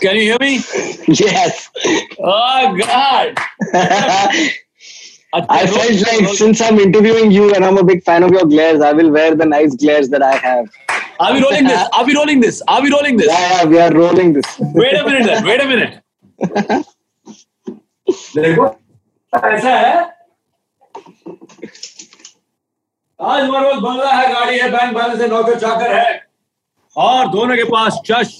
can you hear me? Yes. Oh God. I felt like since I'm interviewing you and I'm a big fan of your glares, I will wear the nice glares that I have. Are we rolling this? Are we rolling this? Are we rolling this? Yeah, yeah, we are rolling this. Wait a minute then. Wait a minute. देखो ऐसा है आज हमारे पास बंगला है गाड़ी है bank balance है नौकर चाकर है और दोनों के पास चश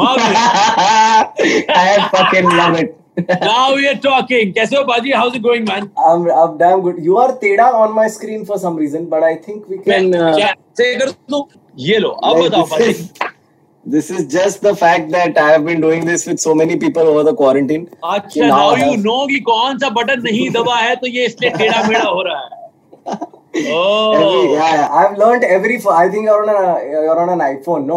मग है I fucking love it. Now we are talking. कैसे हो बाजी? How's it going, man? I'm, I'm damn good. You are Teda on my screen for some reason, but I think we can. Can, uh, क्या से कर दूं? ये लो अब like, बताओ this, बाजी is, this is just the fact that I have been doing this with so many people over the quarantine. अच्छा Now now I you have- know कि कौन सा बटन नहीं दबा है तो ये इसलिए टेढ़ा मेढ़ा हो रहा है Every, oh yeah, yeah, I've learned every. pho- I think you're on a you're on an iPhone, no?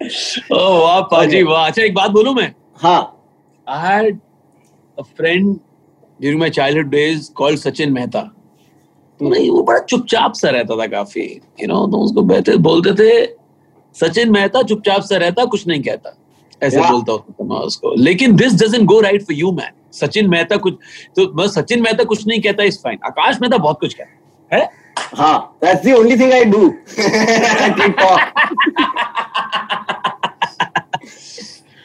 ओह वाह पाजी वाह। अच्छा एक बात बोलूँ मैं? हाँ। I had a friend during my childhood days called Sachin Mehta. तो नहीं वो बड़ा चुपचाप सा रहता था काफ़ी यू नो तो उसको बैठे बोलते थे सचिन मेहता चुपचाप सा रहता कुछ नहीं कहता। ऐसे Yeah. बोलता होता था मैं उसको। लेकिन this doesn't go right for you man Sachin Mehta कुछ तो बस सचिन मेहता कुछ नहीं कहता इज़ फाइन आकाश मेहता बहुत कुछ कहता है? हाँ that's the only thing I do.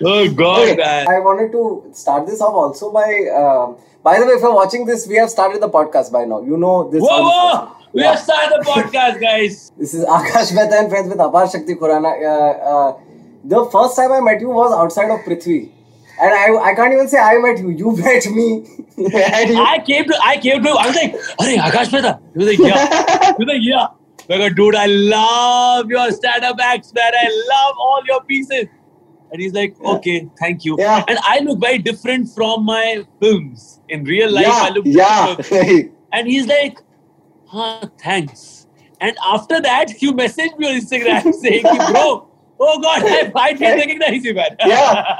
I. Oh God, Okay. man. I wanted to start this off also by. Um, by the way, if you're watching this, we have started the podcast by now. You know this. Whoa, whoa! We Yeah. have started the podcast, guys. This is Akash Mehta and friends with Apar Shakti Khurana. Uh, uh, the first time I met you was outside of Prithvi. And I, I can't even say I met you. You met me. And you- I came to I came to I was like, Arey Akash Mehta. He was like, yeah. He was like, yeah. I go, dude, I love your stand-up acts, man. I love all your pieces. And he's like, okay, thank you. Yeah. And I look very different from my films. In real life, I yeah, look yeah. And he's like, huh, thanks. And after that, you messaged me on Instagram saying, bro, oh God, I, I didn't recognize you, man. yeah.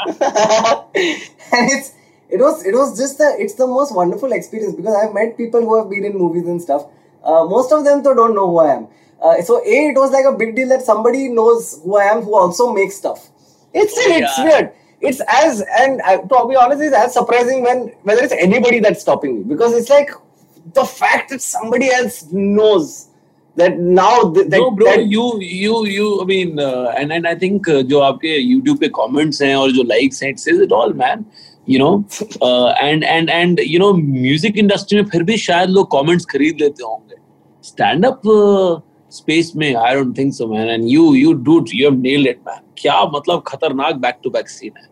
and it's it was it was just the it's the most wonderful experience because I've met people who have been in movies and stuff. Uh, most of them though don't know who I am. Uh, so a it was like a big deal that somebody knows who I am who also makes stuff. It's it's Yeah. weird. It's as and uh, to be honest, it's as surprising when whether it's anybody that's stopping me because it's like the fact that somebody else knows that now th- that, no bro that- you you you i mean uh, and and i think uh, जो आपके youtube पे comments हैं और जो likes हैं it says it all man you know uh, and and and you know music industry में फिर भी शायद लोग comments खरीद लेते होंगे stand up uh, space में i don't think so man and you you dude you have nailed it man क्या मतलब खतरनाक back to back scene है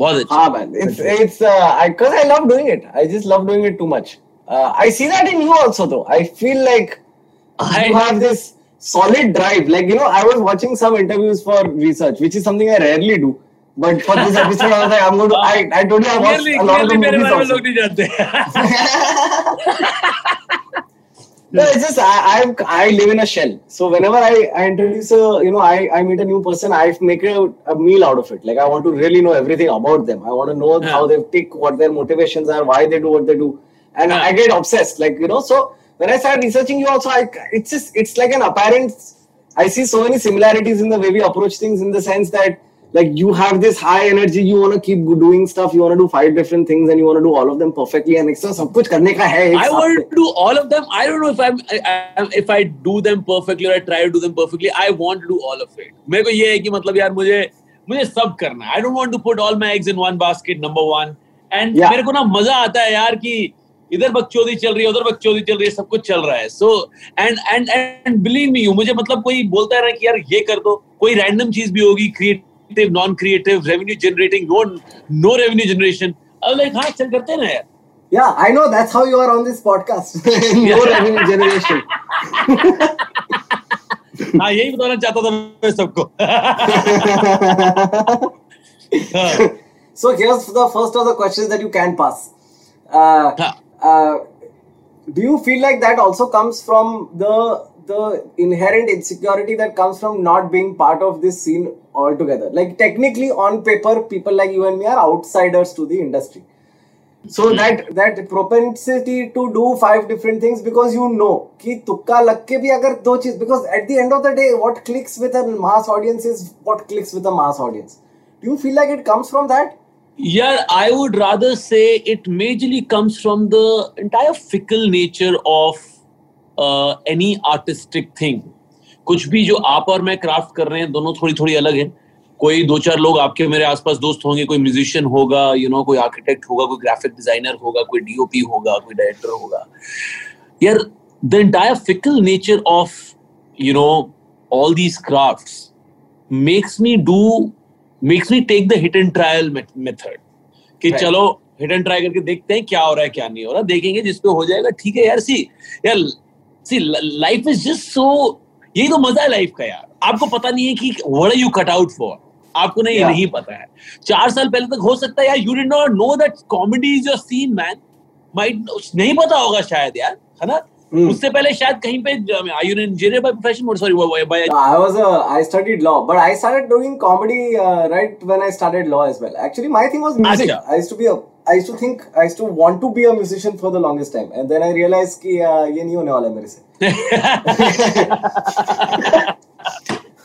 बहुत अच्छा Ah, man, it's it's uh, I because I love doing it. I just love doing it too much. Uh, I see that in you also, though. I feel like I- you have this solid drive. Like you know, I was watching some interviews for research, which is something I rarely do. But for this episode, I was like, I'm going to. I I told you I watched clearly a lot of clearly the मेरे movies बारे में also. No, it's just I, I I live in a shell. So whenever I, I introduce a you know I, I meet a new person, I make a, a meal out of it. Like I want to really know everything about them. I want to know yeah. how they tick, what their motivations are, why they do what they do, and yeah. I get obsessed. Like you know, so when I start researching you also, I it's just it's like an apparent. I see so many similarities in the way we approach things in the sense that like you have this high energy, you want to keep doing stuff, you want to do five different things, and you want to do all of them perfectly. And extra कुछ करने का है एक I want to do all of them. I don't know if I'm I, I, if I do them perfectly or I try to do them perfectly. I want to do all of it. मेरे को ये है कि मतलब यार मुझे मुझे सब करना है. I don't want to put all my eggs in one basket. Number one. And Yeah. मेरे को ना मज़ा आता है यार कि इधर बकचोदी चल रही है उधर बकचोदी चल रही है सब कुछ चल रहा है so and and and believe me you मुझे मतलब कोई बोलता है ना कि यार ये कर दो कोई रैंडम चीज़ भी होगी Creative non creative revenue generating no no revenue generation अब लाइक हाँ चल करते हैं ना यार Yeah, I know that's how you are on this podcast. no revenue generation. हाँ यही बताना चाहता था मैं सबको हाँ, So here's the first of the questions that you can pass. Uh, हाँ. uh, do you feel like that also comes from the the inherent insecurity that comes from not being part of this scene altogether? Like technically, on paper, people like you and me are outsiders to the industry. So that that propensity to do five different things because you know कि तुक्का लग के भी अगर दो चीज because at the end of the day what clicks with a mass audience is what clicks with a mass audience. Do you feel like it comes from that? Yeah, I would rather say it majorly comes from the entire fickle nature of uh, any artistic thing. कुछ भी जो आप और मैं craft कर रहे हैं दोनों थोड़ी थोड़ी अलग है। कोई दो चार लोग आपके मेरे आसपास दोस्त होंगे कोई म्यूजिशियन होगा यू you नो know, कोई आर्किटेक्ट होगा कोई ग्राफिक डिज़ाइनर होगा कोई डीओपी होगा कोई डायरेक्टर होगा। यार the entire fickle nature of you know all these crafts makes me do makes me take the hit and trial method कि Right. चलो हिट एंड ट्राई करके देखते हैं क्या हो रहा है क्या नहीं हो रहा। देखेंगे जिसपे हो जाएगा ठीक है यार सी यार see life is just so यही तो मज़ा है लाइफ का यार। आपको पता नहीं है कि were you cut out for आपको नहीं yeah. नहीं पता है। चार साल पहले तक हो सकता है यार you did not know that comedy is your scene man might नहीं पता होगा शायद यार है ना? Hmm. उससे पहले शायद कहीं पे I you engineer by profession और sorry I was I studied law but started doing comedy right when I started law as well actually my thing was music I used to be a I used to think I used to want to be a musician for the longest time and then I realise कि ये नहीं होने वाला मेरे से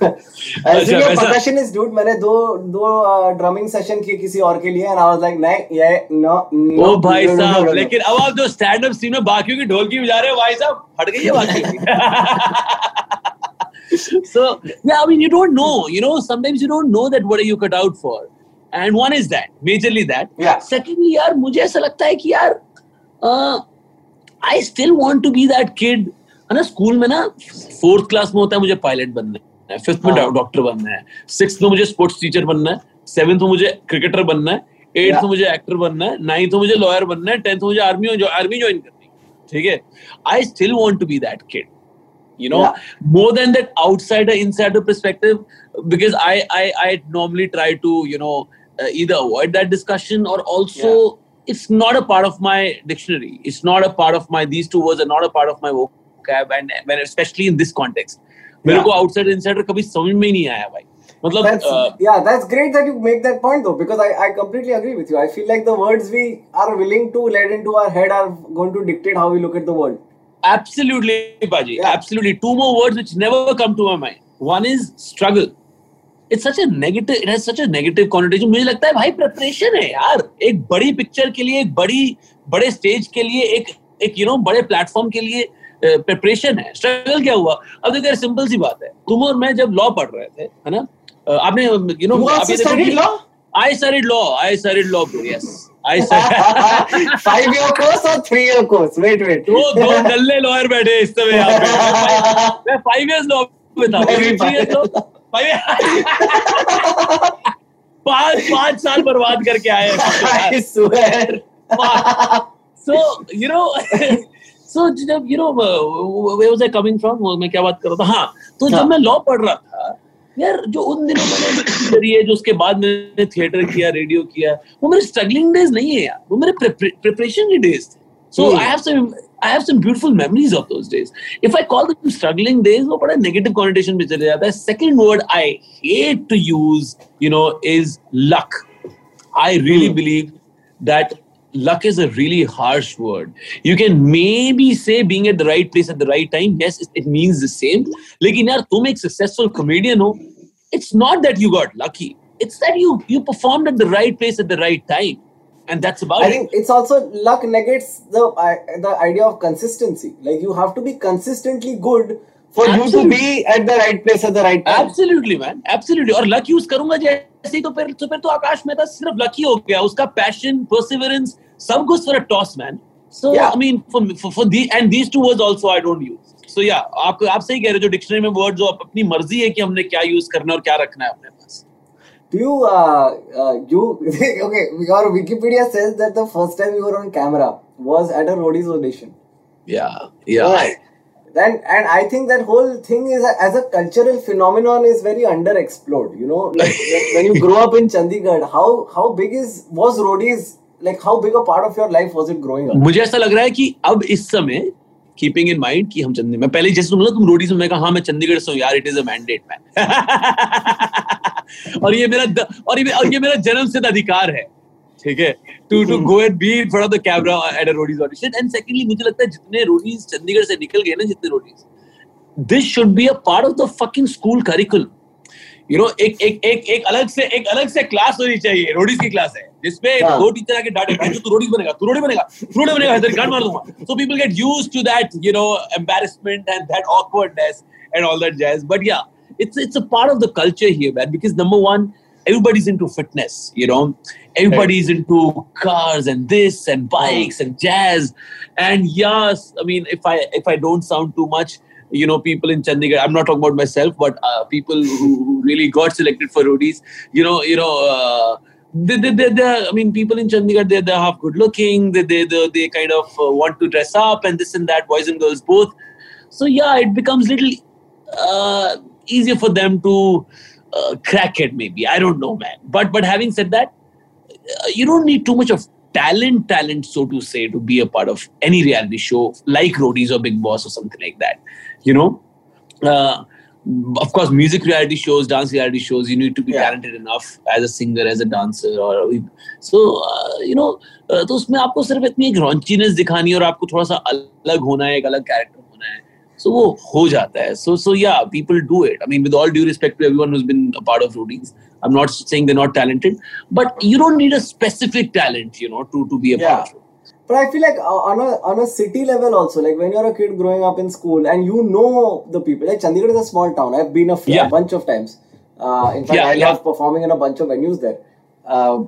अच्छा, a वैसा- percussionist मैंने दो दो ड्रमिंग सेशन किए किसी और के लिए, and I was like नहीं ये no. ओ भाई साहब. लेकिन अब आप जो स्टैंड अप सीन में बाकियों की ढोलकी बजा रहे हो भाई साहब हट गई है बाकी so yeah i mean you don't know you know sometimes you don't know that what are you cut out for and one is that majorly that Yeah. secondly यार मुझे ऐसा लगता है कि यार uh, I still want to be that kid है ना school में ना फोर्थ क्लास में होता है मुझे पायलट बनना है फिफ्थ में हाँ. डॉक्टर बनना है सिक्स में मुझे स्पोर्ट्स टीचर बनना है सेवेंथ में मुझे क्रिकेटर बनना है एट्थ में मुझे एक्टर बनना है नाइन्थ में मुझे लॉयर बनना है टेंथ में मुझे आर्मी आर्मी ज्वाइन करनी है ठीक है I still want to be that kid you know Yeah. more than that outsider insider perspective because i i i normally try to you know uh, either avoid that discussion or also yeah. it's not a part of my dictionary it's not a part of my these two words are not a part of my when especially in this context मेरे को insider कभी समझ में ही नहीं आया भाई मतलब uh, yeah, that's great that you make that point though, because I, I completely agree with you. I feel like the words we are willing to let into our head are going to dictate how we look at the world. Absolutely, Baji. Yeah. Absolutely. Two more words which never come to my mind. One is struggle. It's such a negative. It has such a negative connotation. मुझे लगता है भाई preparation है यार एक बड़ी picture के लिए एक बड़ी बड़े स्टेज के लिए एक एक यू नो बड़े प्लेटफॉर्म के लिए प्रिपरेशन है स्ट्रगल क्या हुआ अब देखो यार सिंपल सी बात है तुम और मैं जब लॉ पढ़ रहे थे है ना आपने you know studied law. I studied law. bro, Yes. I studied. Five year course or three year course? Wait, wait. दो दो नल्ले लॉयर बैठे इस समय यहाँ पे मैं फाइव इयर्स लॉ में था थ्री इयर्स लॉ पाँच पाँच साल बर्बाद करके आए सो यू नो सो जब you know way was I coming from मैं क्या बात कर रहा था हाँ तो हाँ. जब मैं लॉ पढ़ रहा था यार जो उन दिनों मैंने करी है जो उसके बाद मैंने थिएटर किया रेडियो किया वो मेरे स्ट्रगलिंग डेज़ नहीं है यार वो मेरे प्रिपरेशन के डेज़ थे so. I have some I have some beautiful memories of those days if I call them struggling days वो बड़ा नेगेटिव कॉन्टेशन में चले जाता है second word I hate to use you know is luck I really Hmm. believe that luck is a really harsh word. You can maybe say being at the right place at the right time. Yes, it, means the same. Lekin yaar, to make successful comedian No, It's not that you got lucky. It's that you you performed at the right place at the right time, and that's about I it. I think it's also luck negates the uh, the idea of consistency. Like you have to be consistently good for you to be at the right place at the right time. Absolutely, man. Absolutely. और luck use करूँगा जैसे ही तो फिर तो फिर तो आकाश मेहता सिर्फ़ lucky हो गया उसका passion, perseverance, सब कुछ for a toss, man. So Yeah. I mean, for for, for the and these two words also I don't use. So yeah, आप आप सही कह रहे हो जो डिक्शनरी में वर्ड जो आप अपनी मर्ज़ी है कि हमने क्या यूज़ करना और क्या रखना है अपने पास Do you uh, uh you okay? Your Wikipedia says that the first time you were on camera was at a roadies audition. Yeah, yeah. Right. Then and I think that whole thing is a, as a cultural phenomenon is very underexplored. You know, like when- when you grow up in Chandigarh, how how big is was roadies like how big a part of your life was it growing up? मुझे ऐसा लग रहा है कि अब इस समय keeping in mind कि हम चंडीगढ़ मैं पहले जैसे तुम तुम रोडी से मैं कहा हाँ मैं चंडीगढ़ से हूँ यार it is a mandate man और ये मेरा और ये और ये मेरा जन्म सिद्ध अधिकार है ठीक है? To to go and be in front of the camera at a Roadies audition and secondly मुझे लगता है जितने रोडीज चंडीगढ़ से निकल गए ना जितने Roadies this should be a part of the fucking school curriculum you know एक एक एक एक अलग से एक अलग से क्लास होनी चाहिए रोडीज की क्लास है। जिसमें हाँ। दो टीचर आके डांटे भाई तू रोडी बनेगा तू रोडी बनेगा तू रोडी बनेगा इधर गांड मार दूँगा। So people get used to that you know embarrassment and that awkwardness and all that jazz. But yeah it's it's a part of the culture here man because number one everybody's into fitness you know everybody's into cars and this and bikes and jazz and yes i mean if i if i don't sound too much you know people in chandigarh i'm not talking about myself but uh, people who, really got selected for roadies you know you know uh, they, they, they, they, I mean, people in Chandigarh, they're, they're half good looking. They, they, they, they kind of uh, want to dress up and this and that, boys and girls both. So yeah, it becomes little uh, easier for them to uh, crack it. Maybe I don't know, man. But but having said that, uh, you don't need too much of talent, talent, so to say, to be a part of any reality show like Roadies or Big Boss or something like that. You know, uh, of course, music reality shows, dance reality shows, you need to be Yeah. talented enough as a singer, as a dancer, or so uh, you know. Uh, तो उसमें आपको सिर्फ इतनी एक रॉन्चीनेस दिखानी है और आपको थोड़ा सा अलग होना है एक अलग character so ho jata hai. So so yeah, people do it. I mean, with all due respect to everyone who's been a part of routines, I'm not saying they're not talented, but you don't need a specific talent, you know, to to be a yeah. part of. It. But I feel like uh, on a on a city level also, like when you're a kid growing up in school and you know the people. Like Chandigarh is a small town. I've been a bunch of times. Uh, in fact, yeah, I yeah. performing in a bunch of venues there. Uh,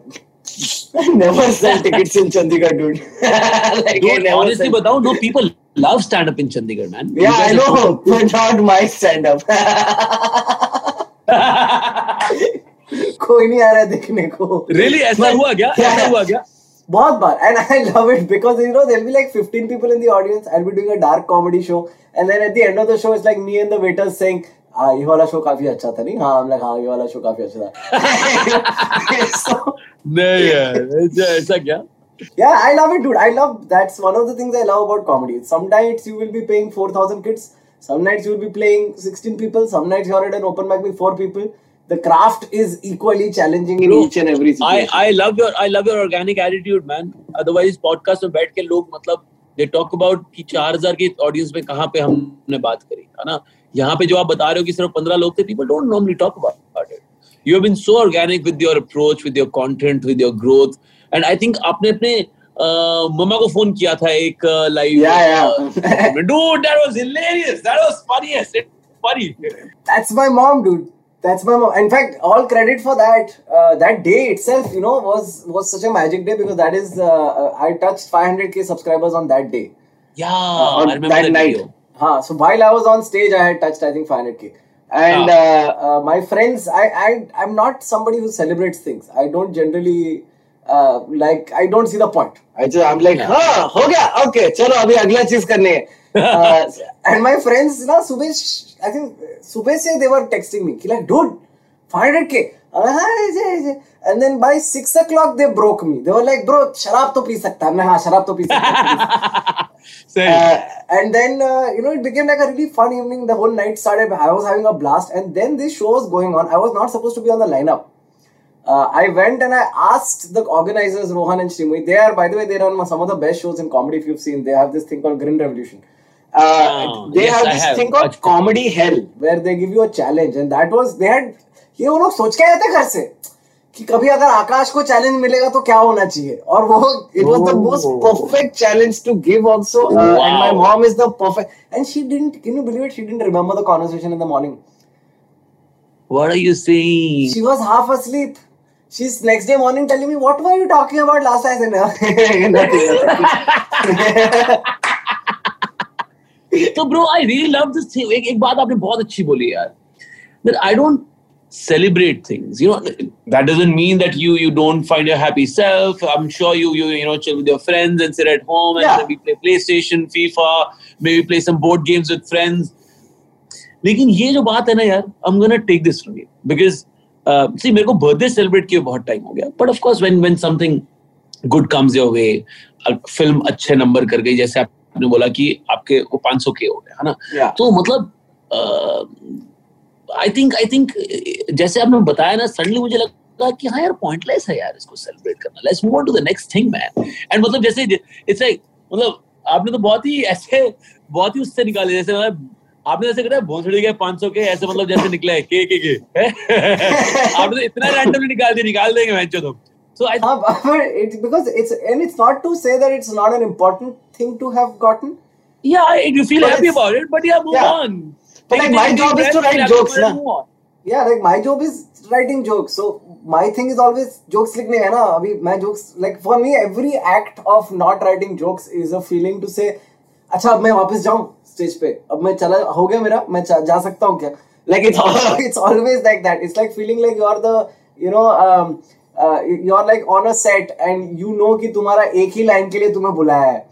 I never sell tickets in Chandigarh, dude. like, dude, honestly, but now no people love stand up in chandigarh man Yeah, I know, but not my stand up. कोई नहीं आ रहा है देखने को really ऐसा हुआ क्या ऐसा हुआ क्या बहुत बार and I love it because you know there'll be like 15 people in the audience I'll be doing a dark comedy show and then at the end of the show it's like me and the waiters saying हाँ ये वाला show काफ़ी अच्छा था नहीं हाँ हम like हाँ ये वाला शो काफ़ी अच्छा था नहीं यार ऐसा क्या yeah I love it dude I love that's one of the things I love about comedy some nights you will be paying 4000 kids some nights you will be playing 16 people some nights you're at an open mic with four people the craft is equally challenging in Bro, each and every I situation I love your I love your organic attitude man otherwise podcast में बैठ के लोग मतलब they talk about कि 4000 की audience में कहाँ पे हमने बात करी है ना यहाँ पे जो आप बता रहे हो कि सिर्फ 15 लोग थे people don't normally talk about it you have been so organic with your approach with your content with your growth and I think आपने अपने uh, मम्मा को फोन किया था एक live Yeah, yeah. dude that was hilarious that was funniest it's funny That's my mom, dude. That's my mom. In fact, all credit for that. Uh, that day itself, you know, was was such a magic day because that is uh, uh, I touched 500k subscribers on that day. yeah on I remember that that night. video. Huh. So while I was on stage, I had touched I think 500k. And Ah. uh, uh, my friends, I I I'm not somebody who celebrates things. I don't generally uh, like. I don't see the point. I just, I'm like, हाँ, हो गया, okay, चलो अभी अगला चीज़ करनी है. Uh, And my friends, na, Subesh, I think Subesh, they were texting me, like, dude, 500k. I'm like, "हाँ, ऐसे, ऐसे." And then by six o'clock, they broke me. They were like, bro, शराब तो पी सकता है. मैं हाँ, शराब तो पी सकता हूँ. Same. Uh, and then, uh, you know, it became like a really fun evening. The whole night started. I was having a blast. And then this show was going on. I was not supposed to be on the lineup. Uh, I went and I asked the organizers, Rohan and Shrimui. They are, by the way, they run some of the best shows in comedy if you've seen. They have this thing called Grin Revolution. uh, Oh, they yes, have this have. thing called Achha. comedy hell. where they give you a challenge and that was they had ये वो लोग सोच के आए थे घर से कि कभी अगर आकाश को चैलेंज मिलेगा तो क्या होना चाहिए और वो was the most Oh. perfect challenge to give also. Uh, And my Wow. mom is the perfect. and she didn't can you believe it she didn't remember the conversation in the morning What are you saying? she asleep she's next day morning telling me what were you talking about last night I said, Nothing, nothing. So, bro, I really love this thing. एक एक बात आपने बहुत अच्छी बोली यार. That I don't celebrate things. You know, that doesn't mean that you you don't find your happy self. I'm sure you you you know chill with your friends and sit at home and Yeah. maybe play PlayStation, FIFA, maybe play some board games with friends. लेकिन ये जो बात है ना यार I'm gonna take this from you because uh, see मेरे को birthday celebrate किए बहुत time हो गया। Of course when when something good comes your way film अच्छे नंबर कर गई जैसे आपने बोला कि आपके को 500 के हो गया है ना? Yeah. तो मतलब आई थिंक आई थिंक जैसे आपने बताया ना सडनली मुझे लगा कि हाँ यार पॉइंटलेस है यार इसको सेलिब्रेट करना। Let's move on to the next thing man and मतलब जैसे इट्स लाइक मतलब आपने तो बहुत ही ऐसे बहुत ही उससे निकाले जैसे मतलब आपने जैसे करा भोंसड़ी के पाँच सौ के ऐसे मतलब जैसे निकले के के के। आपने तो इतना रैंडमली निकाल दिया निकाल देंगे वेंचर तो सो आई हाँ but it's because it's and it's not to say that it's not an important thing to have gotten yeah if you feel happy about it but yeah move on but like my job is to write jokes ना yeah like my job is writing jokes so my thing is always jokes लिखने है ना अभी मैं jokes like for act of not writing jokes is a feeling to say अच्छा मैं वापस जाऊँ स्टेज पे। अब मैं चला हो गया मेरा मैं जा सकता हूँ क्या? Like it's it's always like that it's like feeling like you the you know you are like on a set and you know कि तुम्हारा एक ही लाइन के लिए तुम्हें बुलाया है।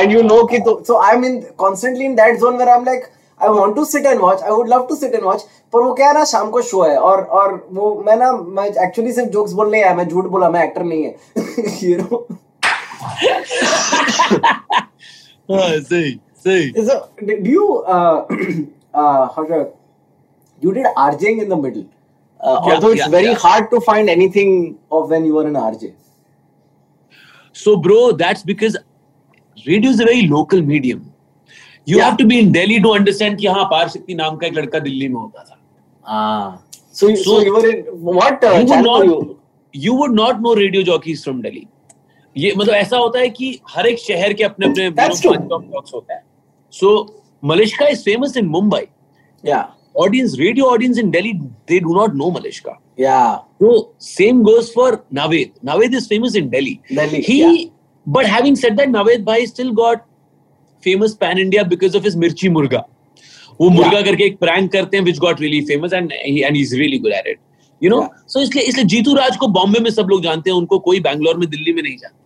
एंड यू नो कि so I mean constantly in that zone where I am like I want to sit and watch I would love to sit and watch पर वो क्या है ना शाम को शो है। और और वो मैं ना मैं एक्चुअली सिर्फ़ जोक्स बोल नहीं आया मैं झूठ बोला मैं एक्टर नहीं है। यू नो हाँ, सही। सही so do you uh, uh how you did RJing in the middle uh, Yeah, although it's yeah, very yeah. hard to find anything of when you were an RJ So, bro, that's because radio is a very local medium. You have to be in Delhi to understand कि हाँ पार शक्ति नाम का एक लड़का दिल्ली में होता था. ah so so, So- you were in what uh, You would not, you you would not know radio jockeys from Delhi. ये मतलब ऐसा होता है कि हर एक शहर के अपने अपने होता है. So Malishka is famous in Mumbai. yeah Audience, radio audience in Delhi, they do not know Malishka. yeah So same goes for Naved. Naved is famous in Delhi. Delhi, He, yeah. but having said that, Naved Bhai still got famous pan India because of his Mirchi Murga. वो मुर्गा करके एक prank करते हैं which got really famous and he, and he's really good at it. You know, Yeah. so इसलिए इसलिए जीतू राज को बॉम्बे में सब लोग जानते हैं उनको कोई बैंगलोर में दिल्ली में नहीं जानते.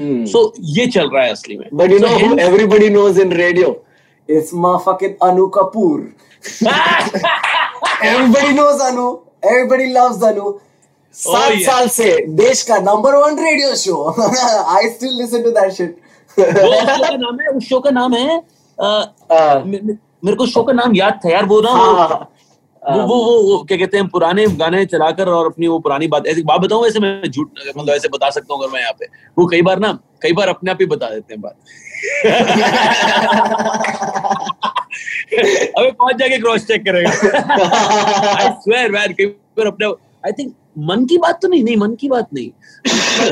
Hmm. So ये चल रहा है असली में. but you So know who hence- everybody knows in radio it's motherfucking Anu Kapoor everybody knows Anu everybody loves Anu सात yeah. साल से देश का number one radio show I still listen to that shit उस show का नाम है उस शो का नाम है अ, uh, मेरे को शो का नाम याद था यार वो ना हाँ, वो- हाँ, वो वो वो क्या कहते हैं पुराने गाने चलाकर और अपनी वो पुरानी बात ऐसी बात बताऊँ वैसे मैं झूठ मतलब ऐसे बता सकता हूँ अगर मैं यहाँ पे। वो कई बार ना कई बार अपने आप ही बता देते हैं बात। अबे कौन जाके क्रॉस चेक करेगा। आई स्वेयर मैन कई बार अपने आई थिंक मन की बात तो नहीं नहीं मन की बात नहीं।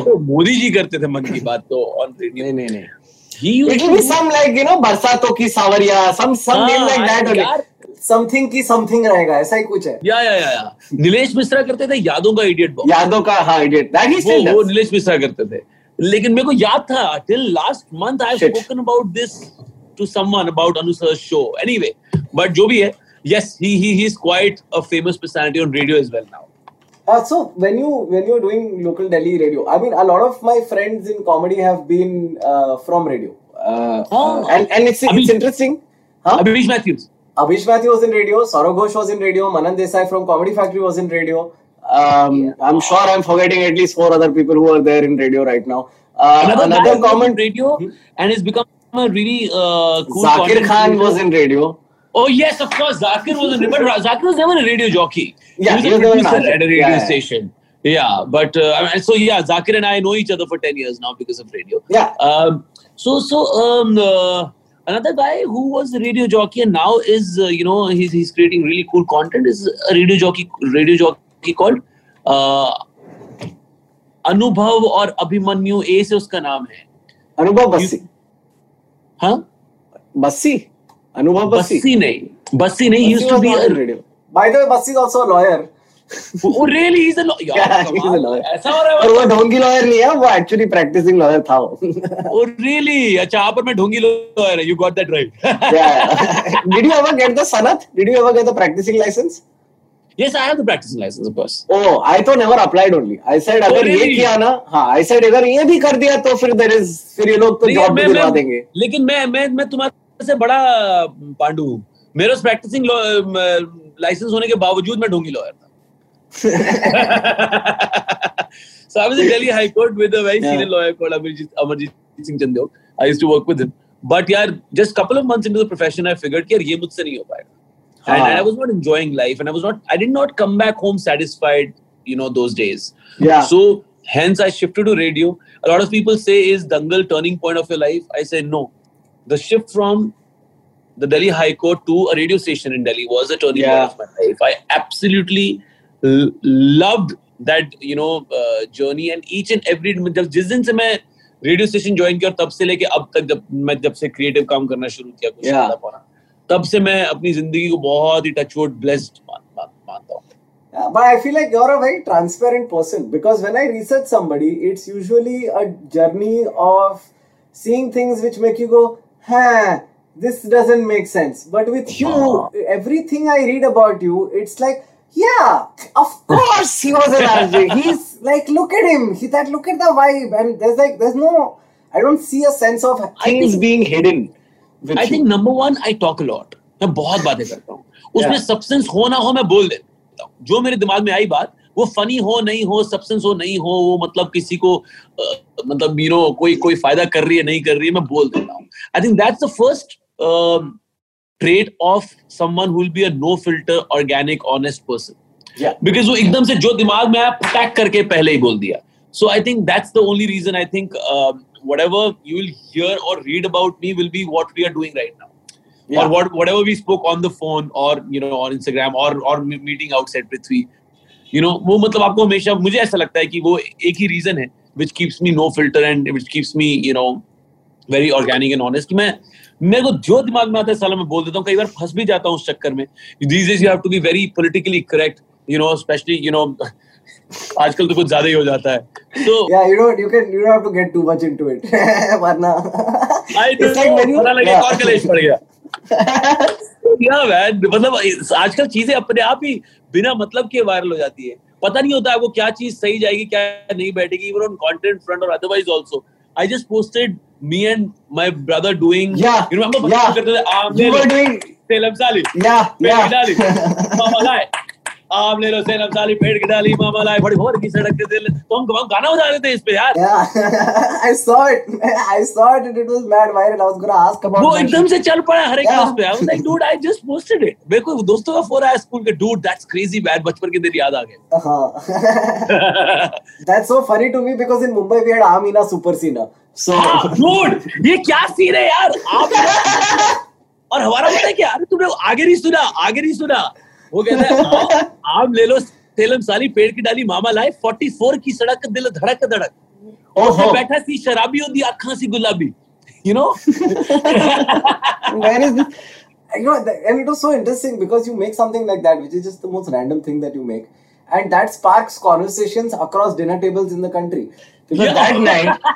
तो मोदी जी करते थे मन की बात तो ऑन रेडियो नहीं नहीं नहीं। ही it will be some like you know बरसातों की सावरिया some some name like that only. Something की समथिंग रहेगा ऐसा ही कुछ है। या या या या। नीलेश मिश्रा करते थे यादों का इडियट बॉक्स यादों का हाँ he वो वो नीलेश मिश्रा करते थे। लेकिन मेरे को याद था till last month I Shit. Spoken about this to someone about अनुसर शो एनीवे बट जो भी है yes he he he is quite a famous personality on radio as well now Uh, so when you when you're doing local Delhi radio, I mean, a lot of my friends in comedy have been uh, from radio. uh, Oh. uh, and and it's Abhi- it's interesting. Huh? Abhish Mathews Abhish Mathew was in radio. Saurav Ghosh was in radio. Manan Desai from Comedy Factory was in radio. um, I'm sure I'm forgetting at least four other people who are there in radio right now uh, another, another common on radio and it's become a really uh, cool Zakir Khan creator. was in radio Oh yes, of course. Zakir was a but Zakir was never a radio jockey. Yeah, he he was was a producer at a radio Yeah, yeah. station. Yeah, but uh, so yeah, Zakir and I know each other for ten years now because of radio. Yeah. Um, so so um, uh, another guy who was a radio jockey and now is uh, you know he's he's creating really cool content is a radio jockey radio jockey called uh, अनुभव और अभिमन्यु ए से उसका नाम है अनुभव बस्सी हाँ बस्सी अनुभव बस्सी नहीं बस्सी नहीं used to be a radio By the way, Bassi is also a लेकिन से बड़ा पांडू मेरे प्रैक्टिसिंग लाइसेंस होने के बावजूद मैं ढोंगी लॉयर था। so I was in Delhi High Court with a very Yeah. senior lawyer called Amarjit, Amarjit Singh Chandiok. I used to work with him. But यार just couple of months into the profession I figured कि यार ये मुझसे नहीं हो पाएगा. And, हाँ. and I was not enjoying life and I was not I did not come back home satisfied you know those days. Yeah. So hence I shifted to radio. A lot of people say is Dangal turning point of your life. I say no. The shift from the Delhi High Court to a radio station in Delhi was a turning Yeah. point of my life. I absolutely l- loved that you know uh, journey and each and every जब जिस दिन से मैं radio station join किया और तब से लेके अब तक जब मैं जब से क्रिएटिव काम करना शुरू किया कुछ Yeah. ज्यादा पाना तब से मैं अपनी जिंदगी को बहुत ही टचवुड ब्लेस्ड मान, मान, मानता हूँ Yeah, but I feel like you're a very transparent person because when I research somebody, it's usually a journey of seeing things which make you go, huh, this doesn't make sense. But with you, everything I read about you, it's like, yeah, of course he was an RJ. He's like, look at him. He that look at the vibe, and there's like, there's no, I don't see a sense of. things think, being hidden I you. Think number one I talk lot मैं बहुत बातें करता हूँ उसमें. Substance हो ना हो मैं बोल देता हूँ जो मेरे दिमाग में आई बात वो फनी हो नहीं हो सब्सटेंस हो नहीं हो वो मतलब किसी को अ, मतलब यू नो कोई कोई फ़ायदा कर रही है नहीं कर रही है मैं बोल देता हूँ I think that's the first trait of someone who will be a no filter organic honest person because वो एकदम से जो दिमाग में आया पैक करके पहले ही बोल दिया so I think that's the only reason I think whatever you will hear or read about me will be what we are doing right now Yeah. or what whatever we spoke on the phone or you know on Instagram or or meeting outside Prithvi you know वो मतलब आपको हमेशा मुझे ऐसा लगता है कि वो एक ही रीजन है which keeps me no filter and which keeps me you know very organic and honest मैं मेरे को जो दिमाग में आता है साला मैं बोल देता हूँ कई बार फंस भी जाता हूँ उस चक्कर में। These is you have very politically correct you know specially you know आजकल तो कुछ ज़्यादा ही हो जाता है। तो मतलब आजकल चीज़ें अपने आप ही बिना मतलब के वायरल हो जाती है। पता नहीं होता है वो क्या चीज़ सही जाएगी क्या नहीं बैठेगी इवन ऑन कंटेंट फ्रंट और otherwise also I just posted me and my brother doing. Yeah. You remember? Yeah. Ah, you were doing. Selam Yeah. Yeah. आम ले लो सेलम साली पेड़ की डाली मामा लाए बड़ी भोर की सड़क के दिल तो हम हम गाना बजा रहे थे इस पे यार saw it. I saw it, and it was mad viral. I was gonna ask about. वो एकदम से चल पड़ा हर एक उस पे I was like dude I just posted it मेरे को दोस्तों का फ़ोन आया स्कूल के डूड दैट्स क्रेजी बैड बचपन के दिन याद आ गए Uh-huh. That's so funny to me because in Mumbai we had Amina Super Sina. So dude ये क्या सीन है यार आप और हमारा पता है क्या अरे तुमने आगे नहीं सुना आगे नहीं सुना वो कहता है आम ले लो सेलम साली पेड़ की डाली मामा लाए 44 की सड़क दिल धड़क धड़क और। मैं बैठा सी शराबी होती अखा सी गुलाबी you know where is this you know, and it was so interesting because you make something like that, which is just the most random thing that you make, and that sparks conversations across dinner tables in the country. Because Yeah. that night,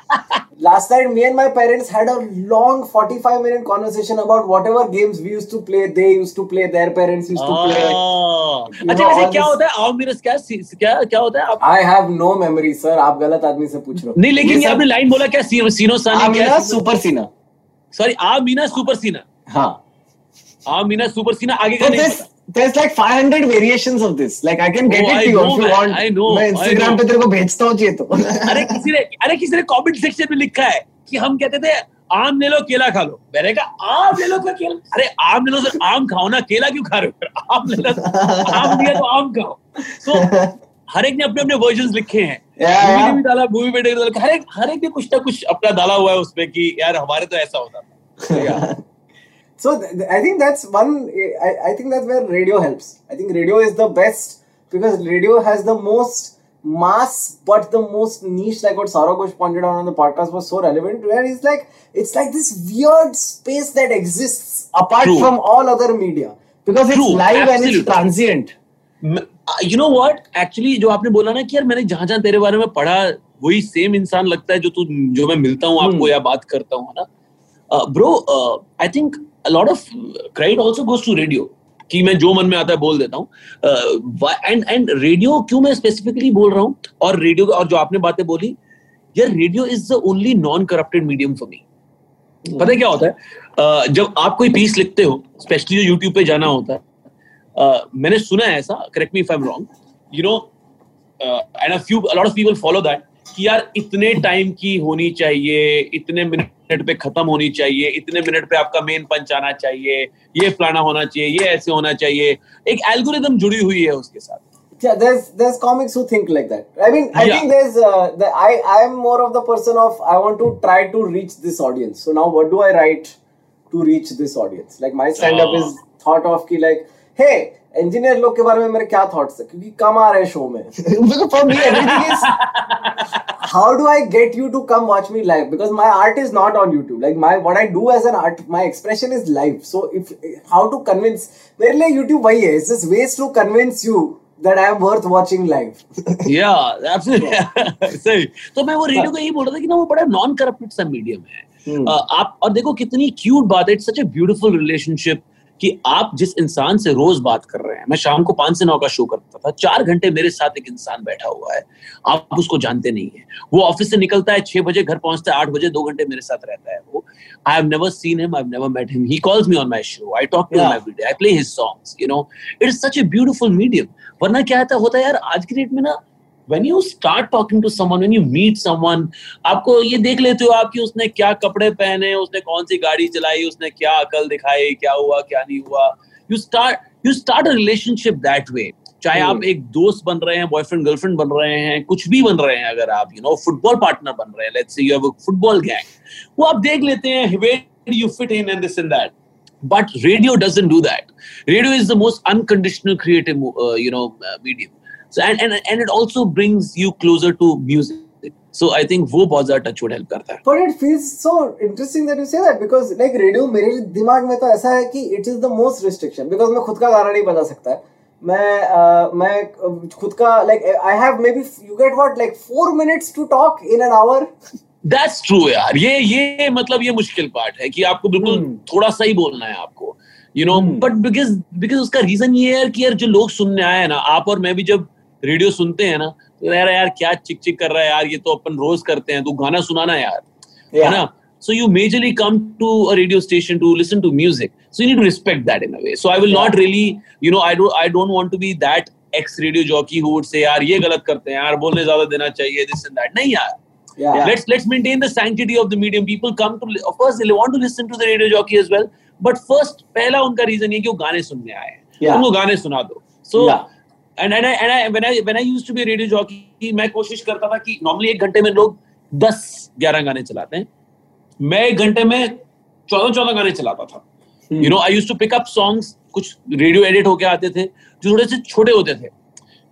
last night, me and my parents had a long 45 minute conversation about whatever games we used to play, they used to play, their parents used to play. हाँ। अच्छा वैसे क्या होता है आओ मेरे क्या क्या क्या होता है आप I have no memory, sir. आप गलत आदमी से पूछ रहे हो नहीं लेकिन आपने लाइन बोला क्या सीनो सानी Super Sina सॉरी आ मीना सुपर सीना हाँ आ मीना सुपर सीना आगे का नहीं there's like 500 variations of this. Like I can get Oh, it I you know, if you man. want. I know, मैं Instagram पे तेरे को भेजता हूँ चाहिए तो. अरे किसी ने अरे किसी ने कमेंट सेक्शन में लिखा है कि हम कहते थे आम ले लो केला खा लो मैंने कहा आम ले लो क्या केला अरे आम ले लो सर आम खाओ ना केला क्यों खा रहे हो आम ले लो आम दिया तो आम खाओ तो हर एक ने अपने अपने वर्जन लिखे हैं मूवी ने डाला मूवी में डाला हर एक हर एक ने कुछ ना कुछ अपना डाला हुआ है उसमें कि यार हमारे तो ऐसा होता. So th- th- I think that's one. I, I think that's where radio helps. I think radio is the best because radio has the most mass, but the most niche. Like what Ghosh pointed out on the podcast was so relevant. Where he's like, it's like this weird space that exists apart True. from all other media. Because True. it's live and it's transient. You know what actually जो आपने बोला ना कि यार मैंने जहाँ जहाँ तेरे बारे में पढ़ा वही सेम इंसान लगता है जो तू जो मैं मिलता हूँ आपको या बात करता हूँ ना bro I think a lot of credit also goes to radio कि मैं जो मन में आता है बोल देता हूँ। एंड एंड रेडियो क्यों मैं स्पेसिफिकली बोल रहा हूँ? और रेडियो और जो आपने बातें बोली यार radio is the only non corrupted medium for me पता है क्या होता है? uh, जब आप कोई पीस लिखते हो स्पेशली जो यूट्यूब पे जाना होता है uh, मैंने सुना है ऐसा correct me if I am wrong you know and a few lot of people follow that कि यार इतने टाइम की होनी चाहिए इतने मिनट पे खत्म होनी चाहिए इतने मिनट पे आपका मेन पंच आना चाहिए ये फलाना होना चाहिए ये ऐसे होना चाहिए एक एल्गोरिदम जुड़ी हुई है उसके साथ yeah there's there's comics who think like that i mean i Yeah. think there's uh, the, i i am more of the person of i want to try to reach this audience so now what do i write to reach this audience like my stand up Oh. is thought of ki like hey engineer लोग के बारे में मेरे क्या thoughts है? क्योंकि कम आ रहे हैं शो में। How do I get you to come watch me life because my art is not on YouTube like my what I do as an art my expression is life so if how to convince मेरे लिए YouTube वही है। It is waste to convince you आप और देखो कितनी cute बात है। इट्स ब्यूटिफुल रिलेशनशिप कि आप जिस इंसान से रोज बात कर रहे हैं मैं शाम को पाँच से नौ का शो करता था चार घंटे मेरे साथ एक इंसान बैठा हुआ है आप उसको जानते नहीं है। वो ऑफ़िस से निकलता है छह बजे घर पहुँचता है आठ बजे दो घंटे मेरे साथ रहता है वो। I have never seen him I have never met him he calls me on my show I talk to him. Every day I play his songs you know it is such a beautiful medium वरना क्या होता है यार आज की date में ना when you start talking to someone when you meet someone आपको ये देख लेते हो आप कि उसने क्या कपड़े पहने उसने कौन सी गाड़ी चलाई उसने क्या अकल दिखाई क्या हुआ क्या नहीं हुआ you start you start a relationship that way चाहे Hmm. आप एक दोस्त बन रहे हैं बॉयफ्रेंड गर्लफ्रेंड बन रहे हैं कुछ भी बन रहे हैं अगर आप यू नो फुटबॉल पार्टनर बन रहे हैं let's say you have a football gang वो आप देख लेते हैं where you fit in and this and that but radio doesn't do that radio is the most unconditional creative uh, you know uh, medium so and, and and it also brings you closer to music so i think वो बहुत ज़्यादा touch wood help करता है But it feels so interesting that you say that because like radio मेरे दिमाग में तो ऐसा है कि it is the most restriction because मैं खुद का गाना नहीं बजा सकता है मैं uh, मैं uh, खुद का like I have maybe you get what like four minutes to talk in an hour that's true यार ये ये मतलब ये मुश्किल पार्ट है कि आपको बिल्कुल Hmm. थोड़ा सा ही बोलना है आपको you know Hmm. But because because उसका रीजन ये है कि यार जो लोग सुनने आए हैं ना आप और मैं भी जब रेडियो सुनते हैं ना तो यार यार क्या चिक चिक कर रहा है यार ये तो अपन रोज करते हैं तू गाना सुनाना यार है ना so you majorly come to a radio station to listen to music so you need to respect that in a way so i will yeah. not really you know i don't i don't want to be that ex radio jockey who would say यार ये गलत करते हैं यार बोलने ज़्यादा देना चाहिए this and that नहीं यार yeah, let's let's maintain the sanctity of the medium people come to of course they want to listen to the radio jockey as well but first पहला उनका रीजन ये कि वो गाने सुनने आए हैं Yeah. उनको गाने सुना दो so Yeah. I, and I when I when I used to be a radio jockey मैं कोशिश करता था कि नॉर्मली एक घंटे में लोग दस ग्यारह गाने चलाते हैं। मैं एक घंटे में चौदह चौदह गाने चलाता था। You know I use to pick up songs कुछ रेडियो एडिट होके आते थे जो थोड़े से छोटे होते थे।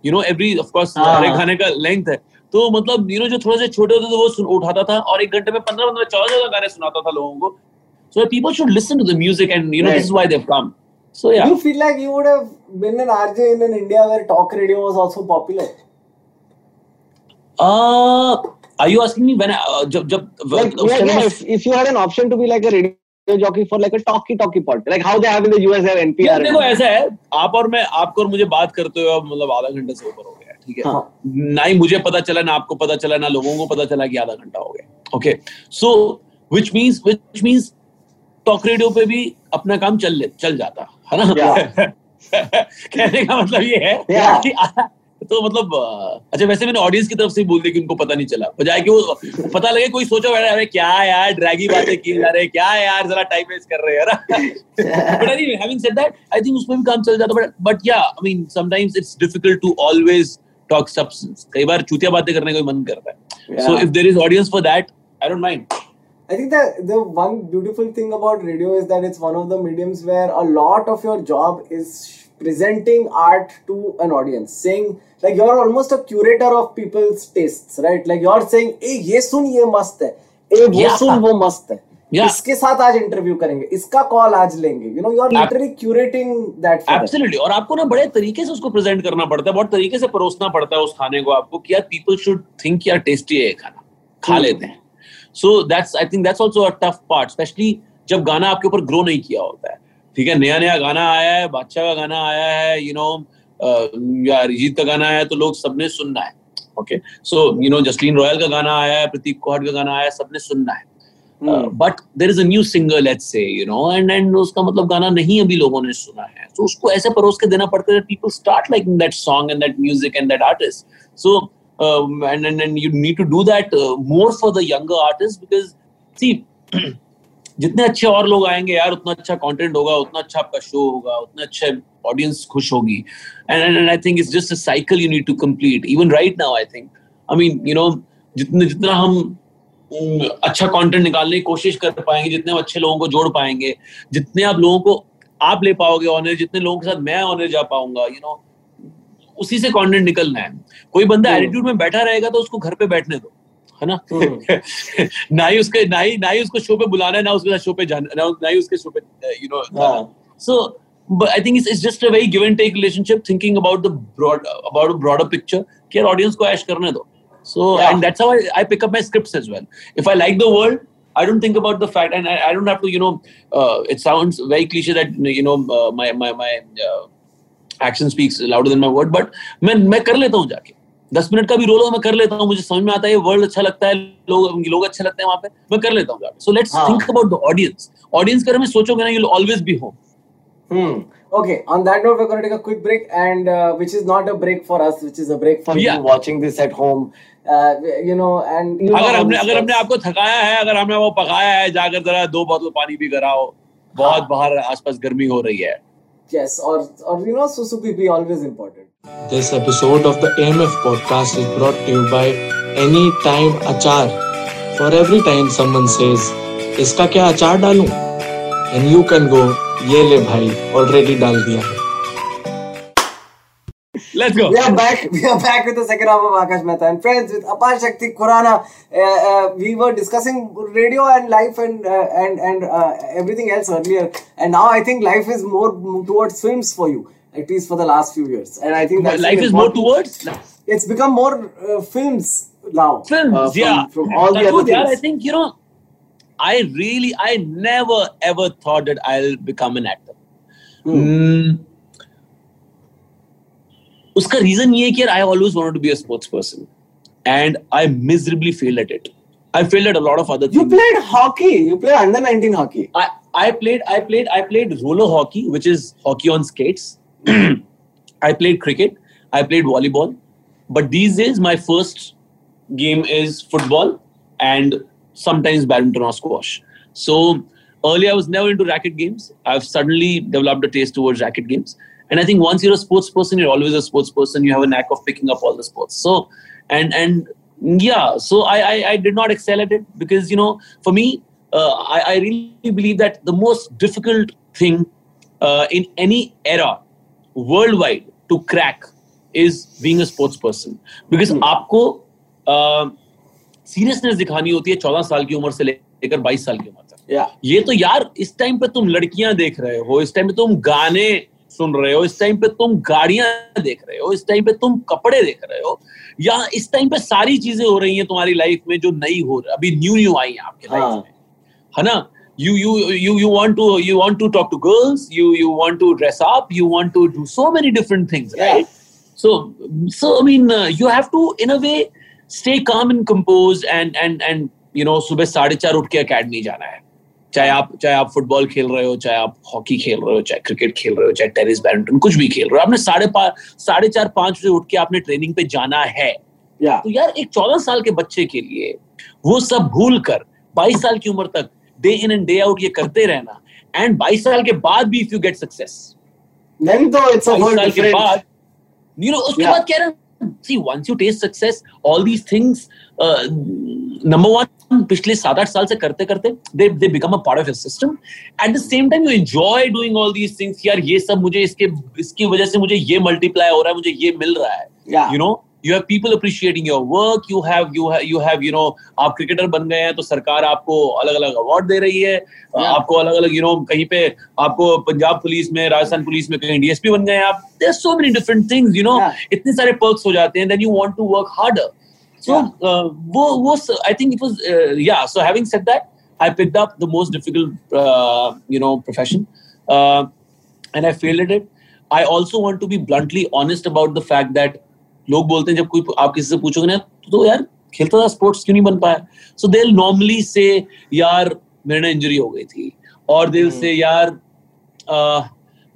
You know every of course हाँ। हर एक गाने का लेंथ है। तो मतलब यू नो जो थोड़े से छोटे होते थे वो सुन उठाता था और एक घंटे में पंद्रह पंद्रह चौदह चौदह गाने सुनाता था लोगों को। So people should listen to the music and you know this is why they have come so yeah you feel like you would have been an RJ in an India where talk radio was also popular uh are you asking me when I, uh, जब जब like, yeah, yeah, if, if you had an option to be like a radio jockey for like a talkie talkie pod, like how they have in the US have NPR. यार and- देखो ऐसा है आप और मैं आपको और मुझे बात करते हुए अब मतलब आधा घंटे से ऊपर हो गया ठीक है हाँ। ना ही मुझे पता चला ना आपको पता चला ना लोगों को पता चला कि आधा घंटा हो गया okay so which means which means talk radio पे भी अपना काम चल चल जाता है ना कहने का मतलब ये है Yeah. कि तो मतलब अच्छा वैसे मैंने ऑडियंस की तरफ़ से बोल दिया कि उनको पता नहीं चला बजाय कि वो पता लगे कोई सोचा बैठा अरे क्या यार ड्रैगी बातें की जा रहे क्या यार जरा टाइम वेस्ट कर रहे हैं ना but anyway, having said that, I उसमें भी काम चल जाता but but yeah, I mean sometimes it's difficult to always talk substance. कई बार चूतिया बातें करने का मन करता है. So if if is audience for that I don't mind. I think that the one beautiful thing about radio is that it's one of the mediums where a lot of your job is presenting art to an audience, saying like you're almost a curator of people's tastes, right? Like you're saying, "ए ये सुन ये मस्त है, ए वो Yeah. सुन वो मस्त है." Yeah. इसके साथ आज इंटरव्यू करेंगे इसका कॉल आज लेंगे you know you are literally curating that Absolutely. और आपको ना बड़े तरीके से उसको प्रेजेंट करना पड़ता है बहुत तरीके से परोसना पड़ता है उस खाने को आपको कि यार पीपल शुड थिंक यार टेस्टी है खाना खा Hmm. लेते हैं so that's I think that's also a tough part specially जब गाना आपके ऊपर ग्रो नहीं किया होता है। ठीक है नया नया गाना आया है बादशाह का गाना आया है यू नो या अरिजीत का गाना आया है तो लोग सबने सुनना है। Okay so you know Jasleen Royal का गाना आया है प्रतीक कोहट का गाना आया है सबने सुनना है। But there is a new singer let's say you know and and उसका मतलब गाना नहीं अभी लोगों ने सुना है। तो उसको ऐसे परोस के देना पड़ता है people start liking that song and that music and that artist so and and and you need to do that more for the younger artist because see जितने अच्छे और लोग आएँगे यार, उतना अच्छा कंटेंट होगा, उतना अच्छा आपका शो होगा, उतना अच्छा ऑडियंस खुश होगी। And and I think it's just a cycle you need to complete even right now I think I mean you know जितने, जितना हम अच्छा कंटेंट निकालने की कोशिश कर पाएँगे, जितने अच्छे लोगों को जोड़ पाएँगे, जितने आप लोगों को आप ले पाओगे ऑनर जितने लोगों के साथ मैं ऑनर जा पाऊँगा यू नो उसी से कंटेंट निकलना है कोई बंदा एटीट्यूड हम्म। में बैठा रहेगा तो उसको घर पे बैठने दो है ना हम्म। ना ही उसके ना ही ना ही उसको शो पे बुलाना है ना उसके शो पे जाना ना ही उसके शो पे you know so but I think it's, it's just a very give and take relationship, thinking about the broad about a broader picture. यार audience को ऐश करने दो. So yeah. and that's how I, I pick up my scripts as well. If I like the world, I don't think about the fact, and I, I don't have to, you know, uh, it sounds very cliche that you know uh, my my my uh, action speaks louder than my word, but मैं मैं कर लेता हूँ जाके दस मिनट का भी रोल हो मैं कर लेता हूँ मुझे समझ में आता है वर्ल्ड अच्छा लगता है लोग लोग अच्छे लगते हैं वहाँ पे मैं कर लेता हूँ so let's think about the audience audience के बारे में सोचोगे ना you always be home Hmm. Okay. On that note, we're going to take a quick break, and uh, which is not a break for us, which is a break for yeah. you watching this at home. Uh, you know, and you अगर हमने अगर हमने आपको थकाया है अगर हमने वो पकाया है जाकर जरा दो बोतल पानी भी कराओ बहुत बाहर आसपास गर्मी हो रही है yes or or you know Suzuki be always important this episode of the amf podcast is brought to you by anytime achar for every time someone says इसका क्या अचार डालूं and you can go ये ले भाई already डाल दिया है Let's go. We are back. We are back with the second half of Akash Mehta and friends with Apar Shakti Kurana. Uh, uh, we were discussing radio and life and uh, and and uh, everything else earlier, and now I think life is more towards films for you, at least for the last few years. And I think that life is more towards. It's become more uh, films now. Films, uh, from, yeah. From all the other things. I think you know I really, I never ever thought that I'll become an actor. Hmm. Mm. उसका reason ये है कि I always wanted to be a sports person and I miserably failed at it I failed at a lot of other things. You played hockey. You played under 19 hockey. I, I played I played I played roller hockey, which is hockey on skates. I played cricket. I played volleyball. But these days, my first game is football and sometimes badminton or squash. So earlier I was never into racket games. I've suddenly developed a taste towards racket games. And I think once you're a sports person, you're always a sports person. You have a knack of picking up all the sports. So and and yeah, so I I, I did not excel at it because you know for me uh, I, I really believe that the most difficult thing uh, in any era worldwide to crack is being a sports person because mm. आपको uh, seriousness दिखानी होती है चौदह साल की उम्र से लेकर बाईस साल की उम्र तक yeah. ये तो यार इस टाइम पे तुम लड़कियां देख रहे हो इस टाइम पे तुम गाने सुन रहे हो इस टाइम पे तुम गाड़ियाँ देख रहे हो इस टाइम पे तुम कपड़े देख रहे हो या इस टाइम पे सारी चीज़ें हो रही हैं तुम्हारी लाइफ में जो नई हो रही अभी न्यू न्यू आई है आपके लाइफ हाँ. में है ना? You you you you want to you want to talk to girls you you want to dress up you want to do so many different things right so so I mean you have to in a way stay calm and compose and and and you know सुबह साढ़े चार उठ के academy जाना है। चाहे आप चाहे आप फुटबॉल खेल रहे हो चाहे आप हॉकी खेल रहे हो चाहे क्रिकेट खेल रहे हो चाहे टेनिस बैडमिंटन कुछ भी खेल रहे हो आपने साढ़े पाँच साढ़े चार पाँच बजे उठ के आपने ट्रेनिंग पे जाना है। या तो यार एक चौदह साल के बच्चे के लिए वो सब भूल कर बाईस साल की उम्र तक day in and day out ये करते रहना एंड बाईस साल के बाद भी if you get success then though it's a whole बाद यू नो उसके बाद कह रहे हैं see once you taste success all these things uh, one पिछले सात आठ साल से करते करते they they become a part of your system at the same time you enjoy doing all these things यार ये सब मुझे इसके इसकी वजह से मुझे ये मल्टीप्लाई हो रहा है मुझे ये मिल रहा है. You know you have people appreciating your work. You have you have you have you know आप क्रिकेटर बन गए हैं तो सरकार आपको अलग अलग अवार्ड दे रही है. Yeah. आपको अलग अलग यू नो कहीं पे आपको पंजाब पुलिस में राजस्थान पुलिस में कहीं डीएसपी बन गए हैं आप. There so many different things you know इतने सारे पर्क्स हो जाते हैं then you want to work harder so uh, वो वो I think it was uh, yeah so having said that I picked up the most difficult uh, you know profession uh, and I failed at it. I also want to be bluntly honest about the fact that लोग बोलते हैं जब कोई आप किसी से पूछोगे ना तो यार खेलता था स्पोर्ट्स क्यों नहीं बन पाया सो दे नॉर्मली से यार मेरे ना इंजरी हो गई थी और दिल से यार uh,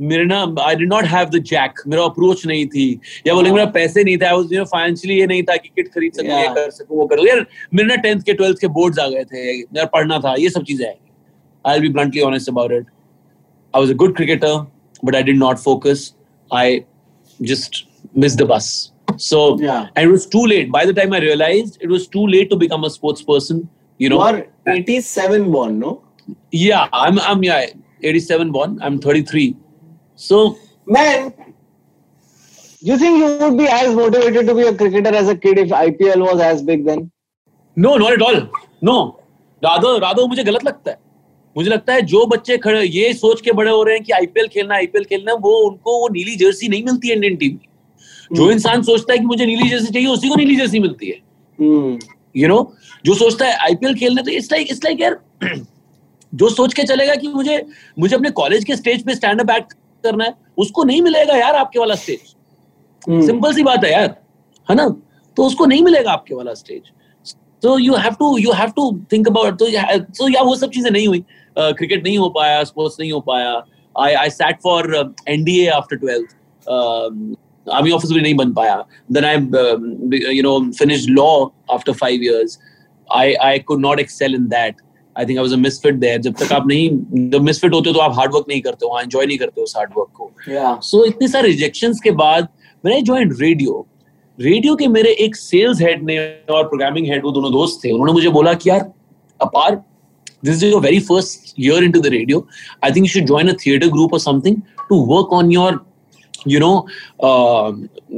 मेरे ना I did not have the jack मेरा अप्रोच नहीं थी। या बोलेंगे मेरा पैसे नहीं था। I was you know financially ये नहीं था कि किट खरीद सकूँ ये कर सकूँ वो कर यार मेरे ना 10th के 12th के बोर्ड्स आ गए थे। यार पढ़ना था। ये सब चीज़ें I will be bluntly honest about it I was a good cricketer but I did not focus I just miss the bus so and it was too late by the time I realised it was too late to become a sports person you know are 87 born no yeah I am I am 87 born I am 33 So, Man, you think you would be as motivated to be a cricketer as a kid if IPL was as big then? no, not at all. No, Radho Radho मुझे गलत लगता है मुझे लगता है जो बच्चे खड़े ये सोच के बड़े हो रहे हैं कि आईपीएल खेलना आईपीएल खेलना वो उनको वो नीली जर्सी नहीं मिलती है इंडियन टीम की जो इंसान सोचता है कि मुझे नीली जर्सी चाहिए उसी को नीली जर्सी मिलती है Hmm. यू नो जो सोचता है आईपीएल खेलने तो इट्स लाइक इट्स लाइक यार जो सोच के चलेगा कि मुझे मुझे अपने कॉलेज के स्टेज पे स्टैंड अप एक्ट करना है उसको नहीं मिलेगा यार आपके वाला स्टेज Hmm. सिंपल सी बात है यार है ना? तो उसको नहीं मिलेगा आपके वाला स्टेज तो you have to you have to think about तो तो या वो सब चीज़ें नहीं हुई। क्रिकेट नहीं हो पाया स्पोर्ट्स नहीं हो पाया। I I sat for NDA after twelfth army officer भी नहीं बन पाया। Then I you know finish law after five years I I could not excel in that I think I was a misfit there जब तक आप नहीं जब misfit होते हो तो आप हार्ड वर्क नहीं करते हो एंजॉय नहीं करते हो उस हार्ड वर्क को। Yeah. सो इतने सारे रिजेक्शंस के बाद मैंने ज्वाइन रेडियो रेडियो के मेरे एक सेल्स हेड ने और प्रोग्रामिंग हेड वो दोनों दोस्त थे उन्होंने मुझे बोला कि यार अपार this is your very first year into the radio. I think you should join a theater group or something to work on your you know uh,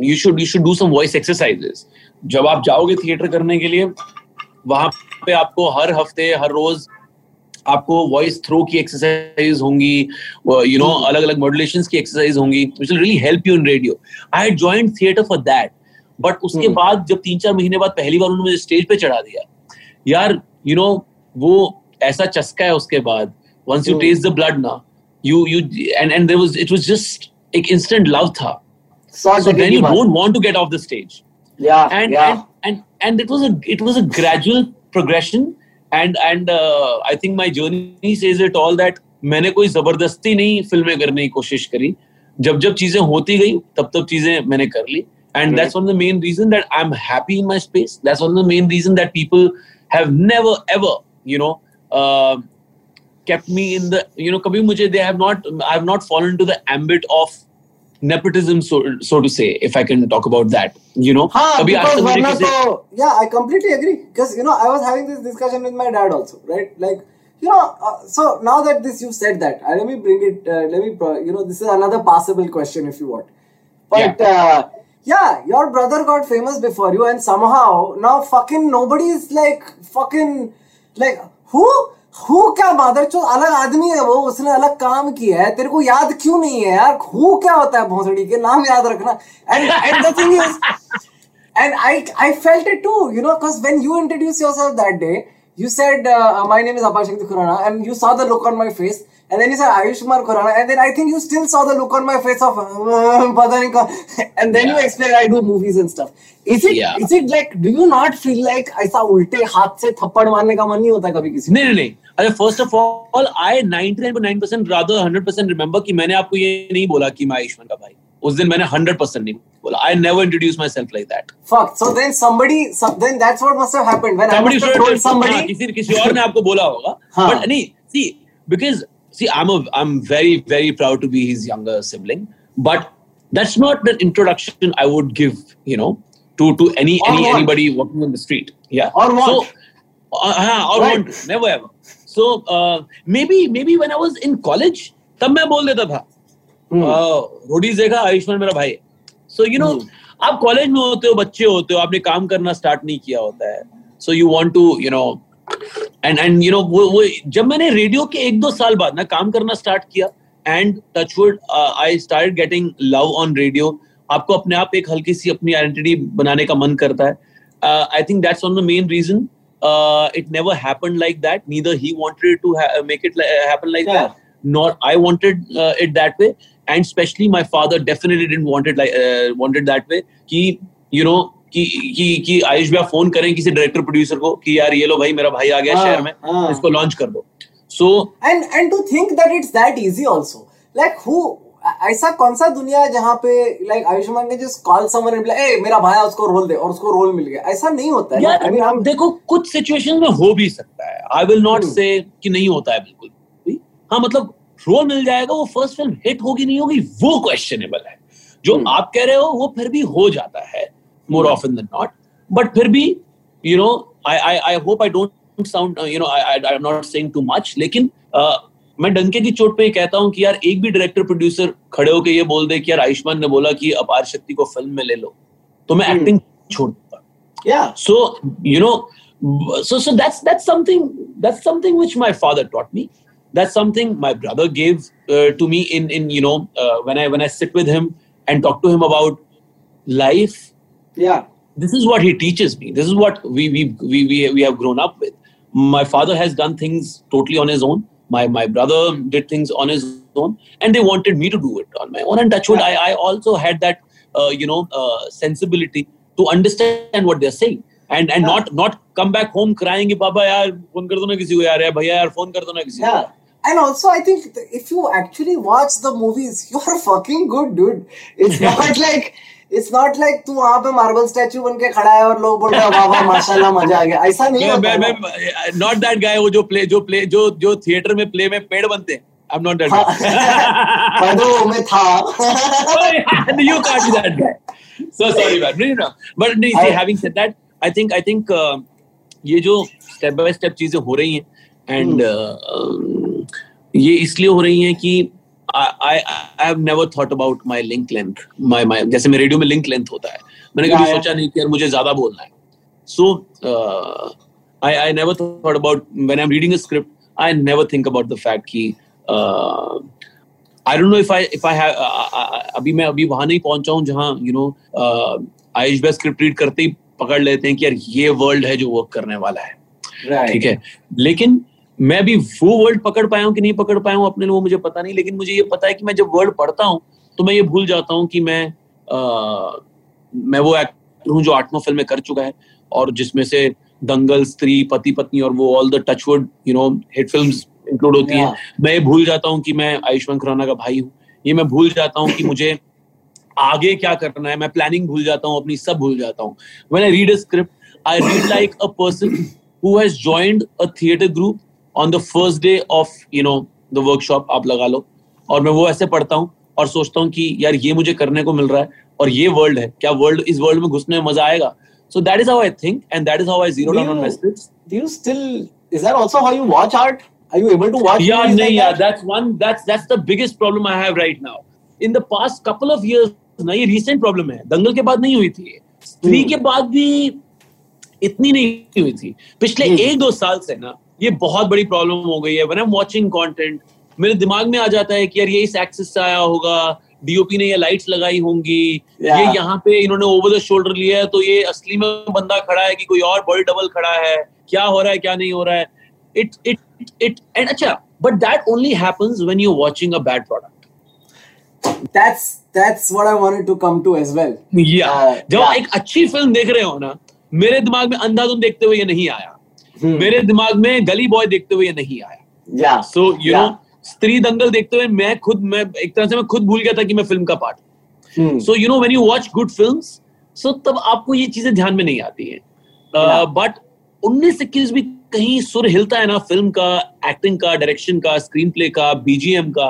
you should you should do some voice exercises. जब आप जाओगे theatre करने के लिए वहाँ पे आपको हर हफ़्ते हर रोज आपको वॉइस थ्रो की एक्सरसाइज होंगी यू नो अलग अलग मॉड्यूलेशन की एक्सरसाइज होंगी which will really help you in radio I had joined theatre for that but उसके हम्म। बाद जब तीन चार महीने बाद पहली बार उन्होंने मुझे स्टेज पे चढ़ा दिया यार यू नो वो ऐसा चस्का है उसके बाद once you. Taste the blood ना you you and and there was it was just एक इंस्टेंट लव था baat. don't want to get off the stage Yeah. and yeah. and, and and it was a it was a gradual progression and and uh, I think my journey says it all that मैंने कोई ज़बरदस्ती नहीं फ़िल्में करने की कोशिश करी जब जब चीज़ें होती गई तब तब चीज़ें मैंने कर ली and that's one of the main reason that I'm happy in my space that's one of the main reason that people have never ever you know uh, kept me in the you know kabhi mujhe they have not I have not fallen into the ambit of nepotism so, so to say if i can talk about that you know? Haan, because to, yeah i completely agree. Because you know i was having this discussion with my dad also right? Like you know uh, so now that this you said that uh, let me bring it uh, let me you know this is another possible question if you want. But yeah. Uh, yeah your brother got famous before you and somehow now fucking nobody is like fucking like who? हू क्या बादर जो अलग आदमी है वो, उसने अलग काम किया है। तेरे को याद क्यों नहीं है यार? हू क्या होता है भोसड़ी के? नाम याद रखना। And and the thing is and I I felt it too you know because when you introduce yourself that day you said my name is Apar Khurana and you saw the look on my face and then you said Ayushmar Khurana, and then I think you still saw the look on my face of uh, पता नहीं कौन- and then you explained I do movies and stuff. Is it Yeah. is it like do you not feel like ऐसा उल्टे हाथ से थप्पड़ मारने का मन नहीं होता कभी किसी को? नहीं नहीं नहीं अरे first of all I 99.9% rather 100% remember कि मैंने आपको ये नहीं बोला कि मैं आयुष्मान का भाई उस दिन मैंने 100% नहीं बोला I never introduce myself like that Fuck. So then somebody, some, then that's what must have happened when I somebody must have should told have somebody. हाँ, किसी किसी और ने आपको बोला होगा हाँ. but नहीं see because see I'm a I'm very very proud to be his younger sibling but that's not the introduction I would give you know to to any Or any what? anybody walking on the street yeah Or what? so uh, हाँ, or Right. want never ever so uh, maybe maybe when I was in college तब मैं बोल देता था Hmm. Roadies देखा आयुष्मान मेरा भाई सो you know आप कॉलेज में होते हो बच्चे होते हो आपने काम करना स्टार्ट नहीं किया होता है so you want to you know and and you know वो वो जब मैंने रेडियो के एक दो साल बाद ना काम करना स्टार्ट किया and touchwood I start getting love on radio आपको अपने आप एक हल्की सी अपनी आइडेंटिटी बनाने का मन करता है I think that's one the main reason it never happened like that neither he wanted to make it happen like that nor I wanted uh, it that way. And especially my father definitely didn't want it like uh, wanted that way. you know कि कि कि आयुष भैया phone करें किसी director producer को कि यार ये लो भाई मेरा भाई आ गया हाँ, शहर में हाँ. इसको लॉन्च कर दो। सो and and to think that it's that easy also. Like who ऐसा कौन सा दुनिया है जहाँ पे लाइक आयुष्मान ने जस्ट कॉल समवन एंड ए मेरा भाई उसको रोल दे और उसको रोल मिल गया। ऐसा नहीं होता है यार I mean, हम देखो कुछ सिचुएशन में हो भी सकता है। I will not. से कि नहीं होता है बिल्कुल। भी हाँ मतलब रोल मिल जाएगा वो फ़र्स्ट फ़िल्म हिट होगी नहीं होगी वो क्वेश्चनेबल है। जो Hmm. आप कह रहे हो वो फिर भी हो जाता है। More Hmm. Often then not but फिर भी you know I I I hope I don't sound you know I I am not saying too much लेकिन uh, मैं डंके की चोट पे ये कहता हूँ कि यार एक भी डायरेक्टर प्रोड्यूसर खड़े होके ये बोल दे कि यार आयुष्मान ने बोला कि अपार शक्ति को फिल्म में ले लो तो मैं Hmm. एक्टिंग छोड़ दूंगा yeah so you know so so that's that's something that's something which my father taught me that's something my brother gave uh, to me in in you know uh, when i when i sit with him and talk to him about life yeah this is what he teaches me this is what we we we we, we have grown up with my father has done things totally on his own my my brother did things on his own and they wanted me to do it on my own and touchwood Yeah. i i also had that uh, you know uh, sensibility to understand what they're saying and and Yeah. not not come back home crying कि पापा यार phone कर दो ना किसी को यार यार भैया यार फोन कर दो ना किसी को yeah and also i think th- if you actually watch the movies you're fucking good dude it's not like it's not like तू वहाँ पे मार्बल स्टैचू बन के खड़ा है और लोग बोल रहे हैं वाह वाह माशाल्लाह मज़ा आ गया ऐसा नहीं होता मैं नॉट दैट गाय वो जो प्ले जो प्ले जो जो थिएटर में प्ले में पेड़ बनते हैं आई एम नॉट दैट पदों में था you can't be that guy. So sorry, man. No, no. But no, see, having said that, I think I think uh, ये जो स्टेप बाय स्टेप चीज़ें हो रही हैं एंड ये इसलिए हो रही हैं कि I I have never thought about my link length my my जैसे मेरे रेडियो में लिंक लेंथ होता है मैंने कभी. सोचा नहीं कि यार मुझे ज़्यादा बोलना है so I I never thought about when I am reading a script I never think about the fact कि uh, I don't know if I if I अभी मैं अभी वहाँ नहीं पहुँचा हूँ जहाँ यू नो आयुष भाई स्क्रिप्ट रीड करते ही पकड़ लेते हैं कि यार ये वर्ल्ड है जो वर्क करने वाला है ठीक Right. ठीक है लेकिन मैं भी वो वर्ड पकड़ पाया हूँ कि नहीं पकड़ पाया हूँ अपने लिए वो मुझे पता नहीं लेकिन मुझे ये पता है कि मैं जब वर्ड पढ़ता हूँ तो मैं ये भूल जाता हूँ कि मैं अ, मैं वो एक्टर हूँ जो आठवां फ़िल्म में कर चुका है और जिसमें से दंगल स्त्री पति पत्नी और वो all the touchwood you know hit film include होती हैं. मैं ये भूल जाता हूँ कि मैं आयुष्मान खुराना का भाई हूँ। ये मैं भूल जाता हूँ कि मुझे आगे क्या करना है मैं प्लानिंग भूल जाता हूँ अपनी सब भूल जाता हूँ। When I read a script I read like a person who has a theatre group on the first day of you know the workshop आप लगा लो। और मैं वो ऐसे पढ़ता हूँ और सोचता हूँ कि यार ये मुझे करने को मिल रहा है और ये वर्ल्ड है। क्या वर्ल्ड इस वर्ल्ड में घुसने में मज़ा आएगा? So that is how I think and that is how I zero Dangal के बाद नहीं हुई थी hmm. के बाद भी इतनी नहीं हुई थी। पिछले hmm. एक दो साल से ना ये बहुत बड़ी प्रॉब्लम हो गई है when I am watching content मेरे दिमाग में आ जाता है कि यार ये इस एक्सिस से आया होगा डीओपी ने ये लाइट्स लगाई होंगी Yeah. ये यहाँ पे इन्होंने ओवर द शोल्डर लिया है तो ये असली में बंदा खड़ा है कि कोई और बॉडी डबल खड़ा है क्या हो रहा है क्या नहीं हो रहा है इट इट इट एंड अच्छा but that only happens when you watching a bad product That's that's what I wanted to come to as well. या Uh, जब yeah. एक अच्छी फ़िल्म देख रहे हो ना मेरे दिमाग में अंधाधुन देखते हुए ये नहीं आया. मेरे दिमाग में गली बॉय देखते हुए नहीं आया so you know Stree Dangal देखते हुए मैं खुद मैं एक तरह से मैं खुद भूल गया था कि मैं फ़िल्म का part Hmm. So you know when you watch good films so तब आपको ये चीज़ें ध्यान में नहीं आती हैं. बट उन्नीस इक्कीस भी कहीं सुर हिलता है ना फ़िल्म का एक्टिंग का डायरेक्शन का स्क्रीन प्ले का बीजीएम का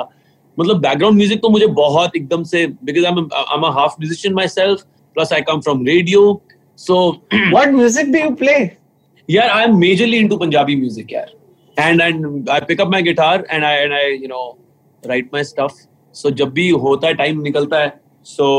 मतलब बैकग्राउंड म्यूज़िक तो मुझे बहुत एकदम से because I am a half musician myself plus I come from radio so What music do you play? यार I am majorly into Punjabi music यार and and I pick up my guitar and I and I you know write my stuff so जब भी होता है time निकलता है सो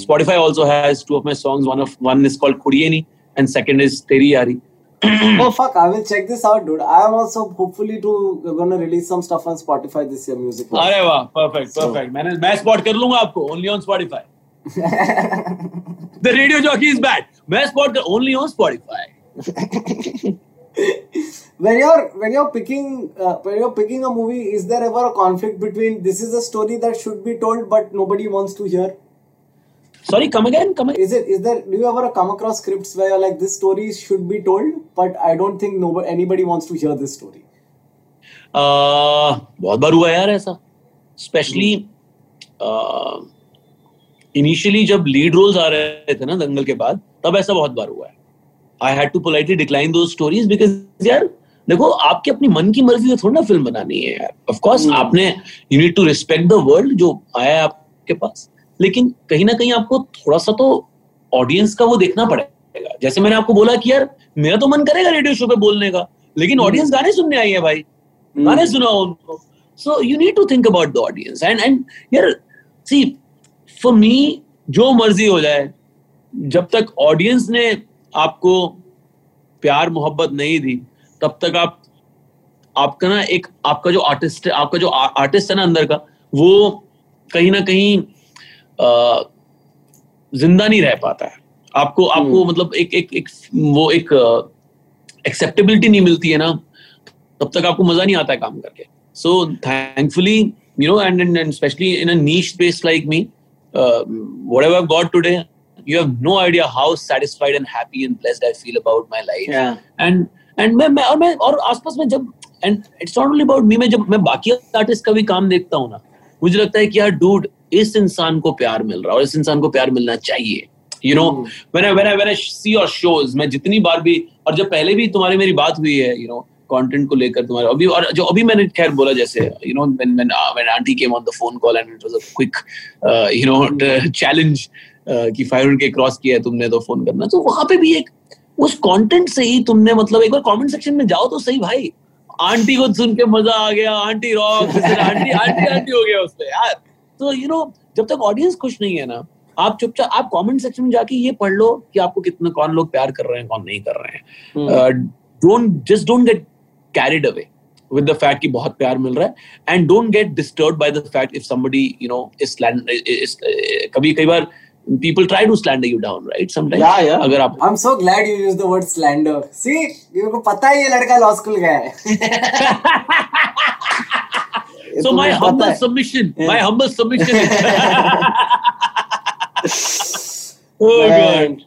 Spotify also has two of my songs one of one is called Kudieni and second is Teri Yari oh fuck! I will check this out, dude. I am also hopefully to gonna release some stuff on Spotify this year, music. wise. अरे वाह perfect So- perfect मैंने मैं spot कर लूंगा आपको only on Spotify the radio jockey is bad मैं spot कर only on Spotify When you're when you're picking uh, when you're picking a movie, is there ever a conflict between this is a story that should be told but nobody wants to hear? Sorry, come again, come again. Is it is there do you ever come across scripts where you're like this story should be told but I don't think nobody anybody wants to hear this story? Uh, बहुत बार हुआ यार ऐसा specially initially जब lead roles आ रहे थे ना दंगल के बाद तब ऐसा बहुत बार हुआ है I had to politely decline दो स्टोरीज बिकॉज़ यार देखो आपके अपनी मन की मर्ज़ी से थोड़ी ना फ़िल्म बनानी है यार। ऑफ़ कोर्स हम्म। आपने you need to respect the world जो आया है आपके पास। लेकिन कहीं ना कहीं आपको थोड़ा सा तो ऑडियंस का वो देखना पड़ेगा। जैसे मैंने आपको बोला कि यार मेरा तो मन करेगा रेडियो शो पे बोलने का लेकिन ऑडियंस गाने सुनने आई है भाई। गाने सुनाओ उनको। So you need to think about the audience and and यार सी फॉर मी जो मर्ज़ी हो जाए जब तक ऑडियंस ने आपको प्यार मोहब्बत नहीं दी तब तक आप आपका ना एक आपका जो आर्टिस्ट है आपका जो आर्टिस्ट है ना अंदर का वो कहीं ना कहीं ज़िंदा नहीं रह पाता है। आपको आपको मतलब एक एक एक वो एक एक्सेप्टेबिलिटी नहीं मिलती है ना तब तक आपको मज़ा नहीं आता है काम करके। So thankfully you know and and specially in a niche space like me whatever I've got today, you have no idea how satisfied and happy and blessed I feel about my life. Yeah. And and मैं मैं और मैं और आसपास में जब and it's not only about me मैं जब मैं बाकी आर्टिस्ट का भी काम देखता हूँ ना मुझे लगता है कि यार डूड इस इंसान को प्यार मिल रहा है और इस इंसान को प्यार मिलना चाहिए you know when I when I when I see your shows मैं जितनी बार भी और जब पहले भी तुम्हारी मेरी बात हुई है यू नो कंटेंट को लेकर तुम्हारे अभी और जो अभी मैंने खैर बोला जैसे you know when when when aunty came on the phone call and it was a quick you know challenge कि 500 के क्रॉस किया है तुमने तो फ़ोन करना। तो वहाँ पे भी एक उस कंटेंट से ही तुमने मतलब एक बार कमेंट सेक्शन में जाओ तो सही भाई। आंटी को सुन के मज़ा आ गया aunty rock aunty aunty aunty हो गया उससे यार। तो यू नो जब तक ऑडियंस खुश नहीं है ना आप चुपचाप आप कमेंट सेक्शन में जाके ये पढ़ लो कि आपको कितना कौन लोग प्यार कर रहे हैं कौन नहीं कर रहे हैं। Don't just don't get carried away with the fact कि बहुत प्यार मिल रहा है। Get disturbed by the fact if somebody you know is sland is कभी कई बार people try to slander you down right sometimes Yeah, yeah. अगर आप I'm so glad you used the word slander. See, मेरे को पता है ये लड़का लॉ स्कूल गया है so my humble है। submission Yeah. my humble submission is oh god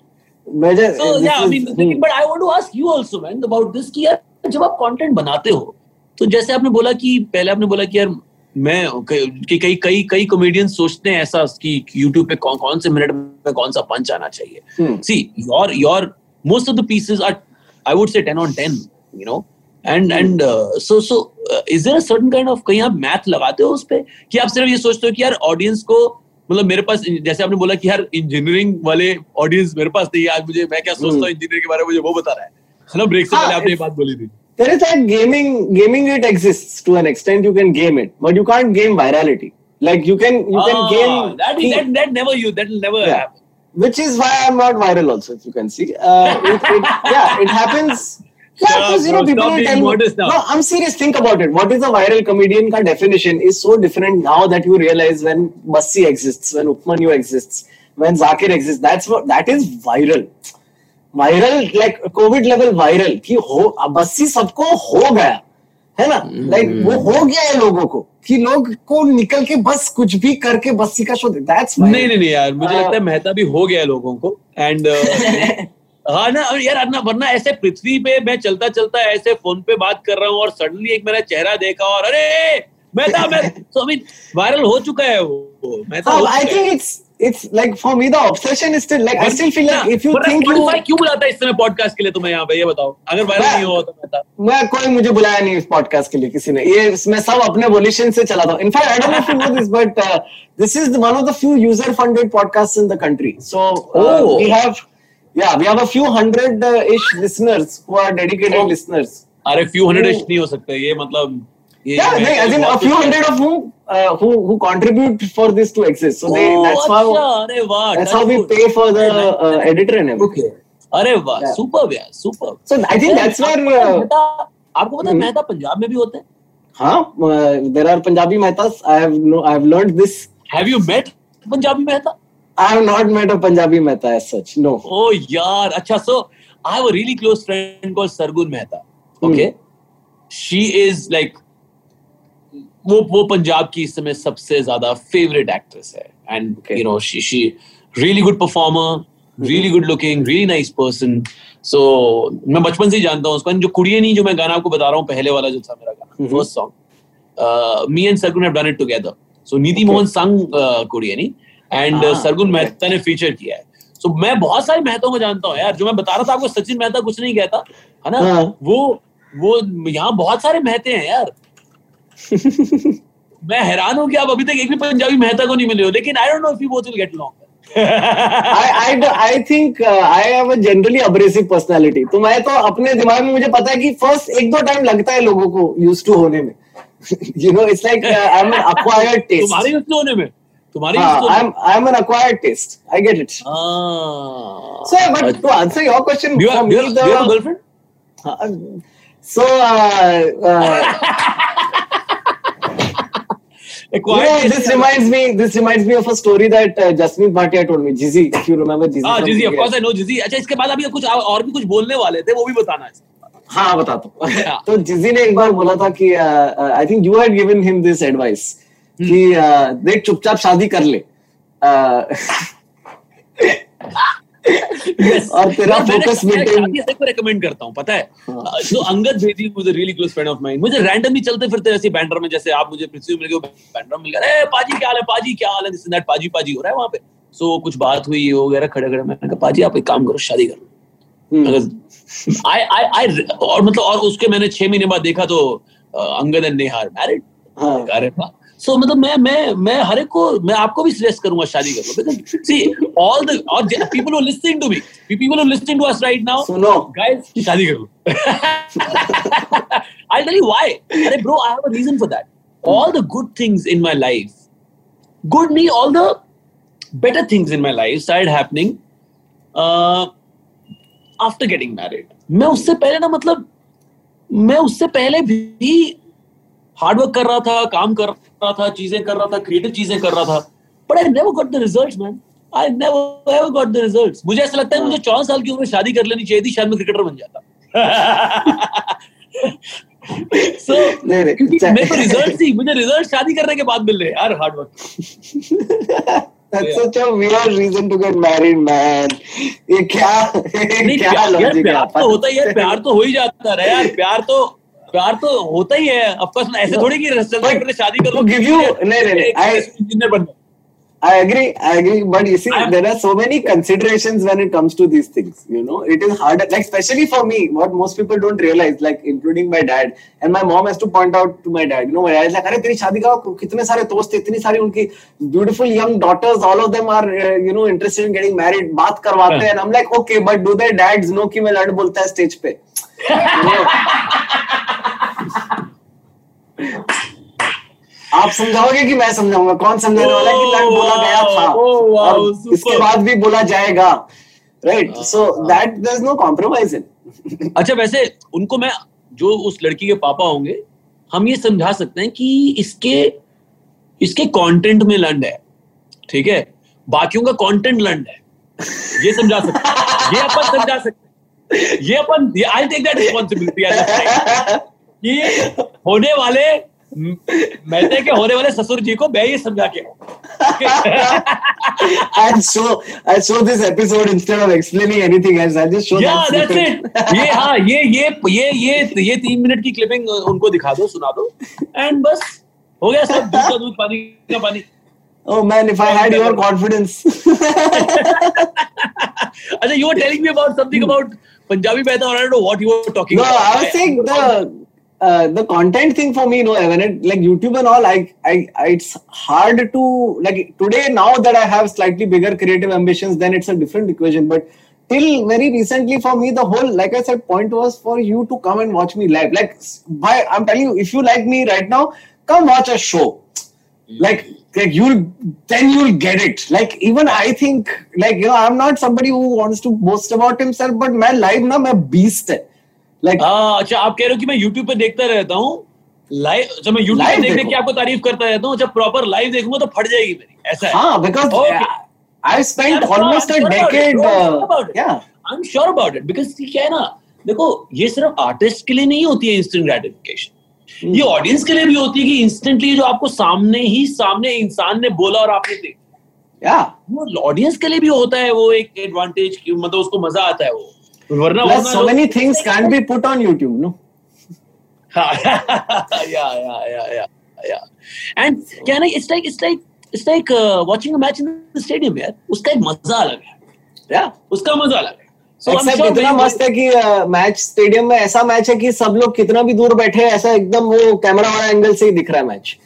मैं just- So yeah, I mean, hmm. but I want to ask you also, man, about this कि यार जब आप कंटेंट बनाते हो तो जैसे आपने बोला कि पहले आपने बोला कि यार मैं क- कई कई कई कॉमेडियन सोचते हैं ऐसा कि YouTube पे कौन कौन से मिनट में कौन सा पंच आना चाहिए। Hmm. See your your most of the pieces are I would say 10 on 10 you know and and so so is there a certain kind of कहीं आप मैथ लगाते हो उस पे? कि आप सिर्फ़ ये सोचते हो कि यार ऑडियंस को मतलब मेरे पास जैसे आपने बोला कि यार इंजीनियरिंग वाले ऑडियंस मेरे पास नहीं है आज मुझे मैं क्या सोचता हूँ इंजीनियरिंग के बारे में मुझे वो बता रहा है। है ना? ब्रेक से हाँ, पहले आपने ये बात बोली थी। There is like gaming. Gaming it exists to an extent. You can game it, but you can't game virality. Like you can, you can Ah, game. that, that that never you that will never Yeah. happen which is why I'm not viral. Also, if you can see, uh, it, it, yeah, it happens. Yeah, because you know people stop will being tell me. modest now. No, I'm serious. Think about it. What is a viral comedian? Ka definition is so different now that you realize when Bassi exists, when Upmanyu exists, when Zakir exists. That's what that is viral. Viral like Covid level viral कि हो बस्सी सबको हो गया है ना? Like like, वो हो गया है लोगों को कि लोग को निकल के बस कुछ भी करके बस्सी का शो दैट्स नहीं नहीं नहीं यार मुझे Uh, लगता है मेहता भी हो गया है लोगों को एंड हाँ ना और यार वरना वरना ऐसे पृथ्वी पे मैं चलता चलता ऐसे फ़ोन पे बात कर रहा हूँ और सडनली एक मेरा चेहरा देखा और अरे मेहता मैं आई मीन वायरल हो चुका है वो मेहता हो I think it's for me the obsession is still like I still feel like if you wanna think you Spotify क्यों बुलाता है इस समय पॉडकास्ट के लिए? तुम्हें यहाँ पे ये बताओ अगर वायरल नहीं हुआ तो मेहता मैं कोई मुझे बुलाया नहीं इस पॉडकास्ट के लिए किसी ने। ये मैं सब अपने वोल्यूशन से चला था। In fact I don't know if you know this but this is one of the few user funded podcasts in the country so. We have yeah we have a few hundred ish listeners who are dedicated Oh. listeners. अरे few hundred Oh. नहीं हो सकते। ये मतलब yeah no, as in a few hundred of whom uh, who who contribute for this to exist so they Oh, that's अच्छा, how अरे वाह that's how we pay for the uh, editor and everything okay अरे वाह. Super यार super so i think that's where uh, आपको पता है Hmm. Mehta Punjab में भी होते हैं uh, there are punjabi mehtas i have no i have learned this have you met Punjabi Mehta I have not met a Punjabi Mehta as such. No. ओ यार अच्छा so I have a really close friend called Sargun Mehta okay she is like वो वो पंजाब की इस समय सबसे ज़्यादा फेवरेट एक्ट्रेस है. And you know she she really good performer really good looking really nice person so मैं बचपन से ही जानता हूँ उसको। जो कुड़िए नहीं जो मैं गाना आपको बता रहा हूँ पहले वाला जो था मेरा गाना. First song me and Sargun have done it together so Neeti Mohan sang कुड़िए नहीं? एंड सरगुन मेहता ने फीचर किया है. सो मैं बहुत सारे मेहतों को जानता हूँ यार। जो मैं बता रहा था आपको सचिन मेहता कुछ नहीं कहता है ना? हाँ। वो वो यहाँ बहुत सारे मेहते हैं यार। मैं हैरान हूँ कि आप अभी तक एक भी पंजाबी मेहता को नहीं मिले हो लेकिन I don't know if you both will get long I I think I have a generally abrasive personality तो मैं तो अपने दिमाग में मुझे पता है कि फ़र्स्ट एक दो टाइम लगता है लोगों को यूज़ टू होने में। You know it's like I am an acquired taste तुम्हारे यूज़ टू होने में? तुम्हारी I am I am an acquired taste I get it so but to answer your question you are girlfriend so A you quiet know, this reminds me. This reminds me of a story that uh, Jasmeet Bhatia told me. Jizzy, if you remember Jizzy. हाँ of PBS. Course I know Jizzy अच्छा इसके बाद अभी कुछ और भी कुछ बोलने वाले थे वो भी बताना है हाँ बताता हूँ हाँ। तो जिजी ने एक बार बोला था कि I think you had given him this advice कि uh, देख चुपचाप शादी कर ले और तेरा फोकस मेंटेन को रेकमेंड करता हूँ पता है? हाँ। जो Angad was a really close friend of mine मुझे रैंडमली चलते फिरते ऐसे बैंडर में जैसे आप मुझे पृथ्वी मिल गए बैंडर में मिल गया ए पाजी क्या हाल है? पाजी क्या हाल है? दिस दैट पाजी पाजी हो रहा है वहाँ पे। सो so, कुछ बात हुई ये वगैरह खड़े खड़े मैंने कहा पाजी आप एक काम करो शादी कर आई आई आई और मतलब और उसके मैंने छह महीने बाद देखा तो अंगद एंड नेहार मैरिड हाँ। अरे वाह। सो मतलब मैं मैं मैं हर एक को मैं आपको भी सजेस्ट करूँगा शादी कर सी ऑल द और people are listening to me people are listening to us right now सुनो। गाइस शादी करो। आई टेल यू व्हाई अरे bro I have a reason for that all the good things in my life good me all the better things in my life started happening after getting married मैं उससे पहले ना मतलब मैं उससे पहले भी हार्ड वर्क कर रहा था काम कर रहा था चीज़ें कर रहा था क्रिएटिव चीज़ें कर रहा था। But I never got the results man I never ever got the results मुझे ऐसा लगता है मुझे चौदह साल की उम्र में शादी कर लेनी चाहिए थी शायद मैं क्रिकेटर बन जाता। सो क्योंकि मेरे को रिज़ल्ट ही मुझे रिज़ल्ट शादी करने के बाद मिल रहे यार hard work That's such a weird reason to get married, man. ये क्या क्या logic है प्यार तो होता ही है प्यार तो हो ही जाता है। यार प्यार तो प्यार तो होता ही है ऑफ़ कोर्स ऐसे थोड़ी कि फिरते शादी कर लो give you- नहीं, नहीं, नहीं, I- इंजीनियर बन I agree, I agree, but you see, I'm- there are so many considerations when it comes to these things. You know, it is harder, like especially for me, what most people don't realize, like including my dad, and my mom has to point out to my dad. You know, my dad is like, "अरे तेरी शादी का कितने सारे दोस्त इतनी सारी उनकी beautiful young daughters, all of them are, uh, you know, interested in getting married. बात करवाते हैं, and I'm like, okay, but do their dads know कि मैं लड़ बोलता है stage पे? You know? आप समझाओगे कि मैं समझाऊँगा? कौन समझाने वाला है कि लड़ बोला गया था? और इसके बाद भी बोला जाएगा right so that there is no compromise in अच्छा वैसे उनको मैं जो उस लड़की के पापा होंगे हम ये समझा सकते हैं कि इसके इसके कंटेंट में लंड है ठीक है? बाकियों का कंटेंट लंड है। ये समझा सकते हैं। ये अपन समझा सकते हैं। ये अपन आई टेक दैट रिस्पॉन्सिबिलिटी कि होने वाले मैंने के होने वाले ससुर जी को मैं ही समझा के I show I show this episode instead of explaining anything else I just show yeah that's it ये हाँ ये ये ये ये ये 3 मिनट की क्लिपिंग उनको दिखा दो सुना दो। एंड बस हो गया सब दूध का दूध पानी का पानी। ओह man if I had your confidence अच्छा you were telling me about something about Punjabi बैठा और I don't know what you were talking no I was saying the Uh, the content thing for me, you know, when it, like YouTube and all, I, I, I, it's hard to like today now that I have slightly bigger creative ambitions, then it's a different equation. But till very recently, for me, the whole like I said, point was for you to come and watch me live. Like, I'm telling you, if you like me right now, come watch a show. Like, like you'll then you'll get it. Like even I think, like you know, I'm not somebody who wants to boast about himself, but my live na, my beast. Hai. Like हाँ अच्छा आप कह रहे हो कि मैं YouTube पे देखता रहता हूँ। लाइव जब मैं पे देख देख। के आपको तारीफ़ करता रहता हूँ। जब प्रॉपर लाइव देखूँगा तो फट जाएगी मेरी। ऐसा हाँ। uh, uh, क्या है ना देखो ये सिर्फ़ आर्टिस्ट के लिए नहीं होती है इंस्टेंट ग्रेटिफिकेशन ये ऑडियंस के लिए भी होती है कि इंस्टेंटली जो आपको सामने ही सामने इंसान ने बोला और आपने देखा। ऑडियंस के लिए भी होता है वो एक एडवांटेज मतलब उसको मज़ा आता है वो। वरना Plus, so many things can't be put on YouTube, no? yeah, yeah, yeah, yeah, yeah. And क्या ना it's like it's like it's like uh, watching a match in the stadium यार उसका एक मज़ा अलग है Yeah. उसका मज़ा अलग है So I'm Except sure इतना मस्त है कि मैच स्टेडियम में ऐसा मैच है कि सब लोग कितना भी दूर बैठे हैं ऐसा एकदम वो कैमरा वाला एंगल से ही दिख रहा है match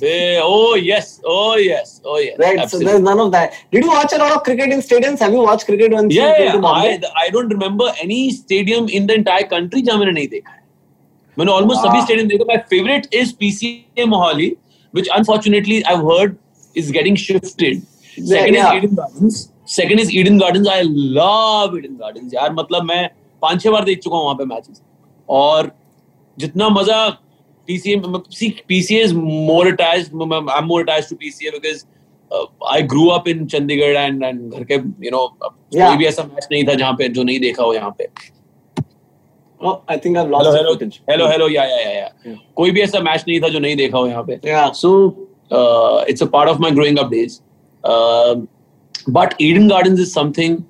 Be- oh yes, oh yes, oh yes. Right, Absolutely. so there's none of that. Did you watch a lot of cricket in stadiums? Have you watched cricket once? yeah, yeah. I I don't remember any stadium in the entire country जहाँ मैंने नहीं देखा है मैंने Wow. सभी stadium देखा my favourite is PCA Mohali which unfortunately I've heard is getting shifted. Second yeah. yeah. is Eden Gardens. Second is Eden Gardens. I love Eden Gardens. यार मतलब मैं पाँच छह बार देख चुका हूँ वहाँ पे मैचेस और जितना मज़ा PCA see PCA is more attached. I'm more attached to PCA because uh, I grew up in Chandigarh and and घर के you know Yeah. कोई भी ऐसा मैच नहीं था जहाँ पे जो नहीं देखा हो यहाँ पे Oh, I think I've lost the hello footage. Hello yeah yeah yeah या Yeah. कोई भी ऐसा मैच नहीं था जो नहीं देखा हो यहाँ पे Yeah. so uh, it's a part of my growing up days uh, but Eden Gardens is something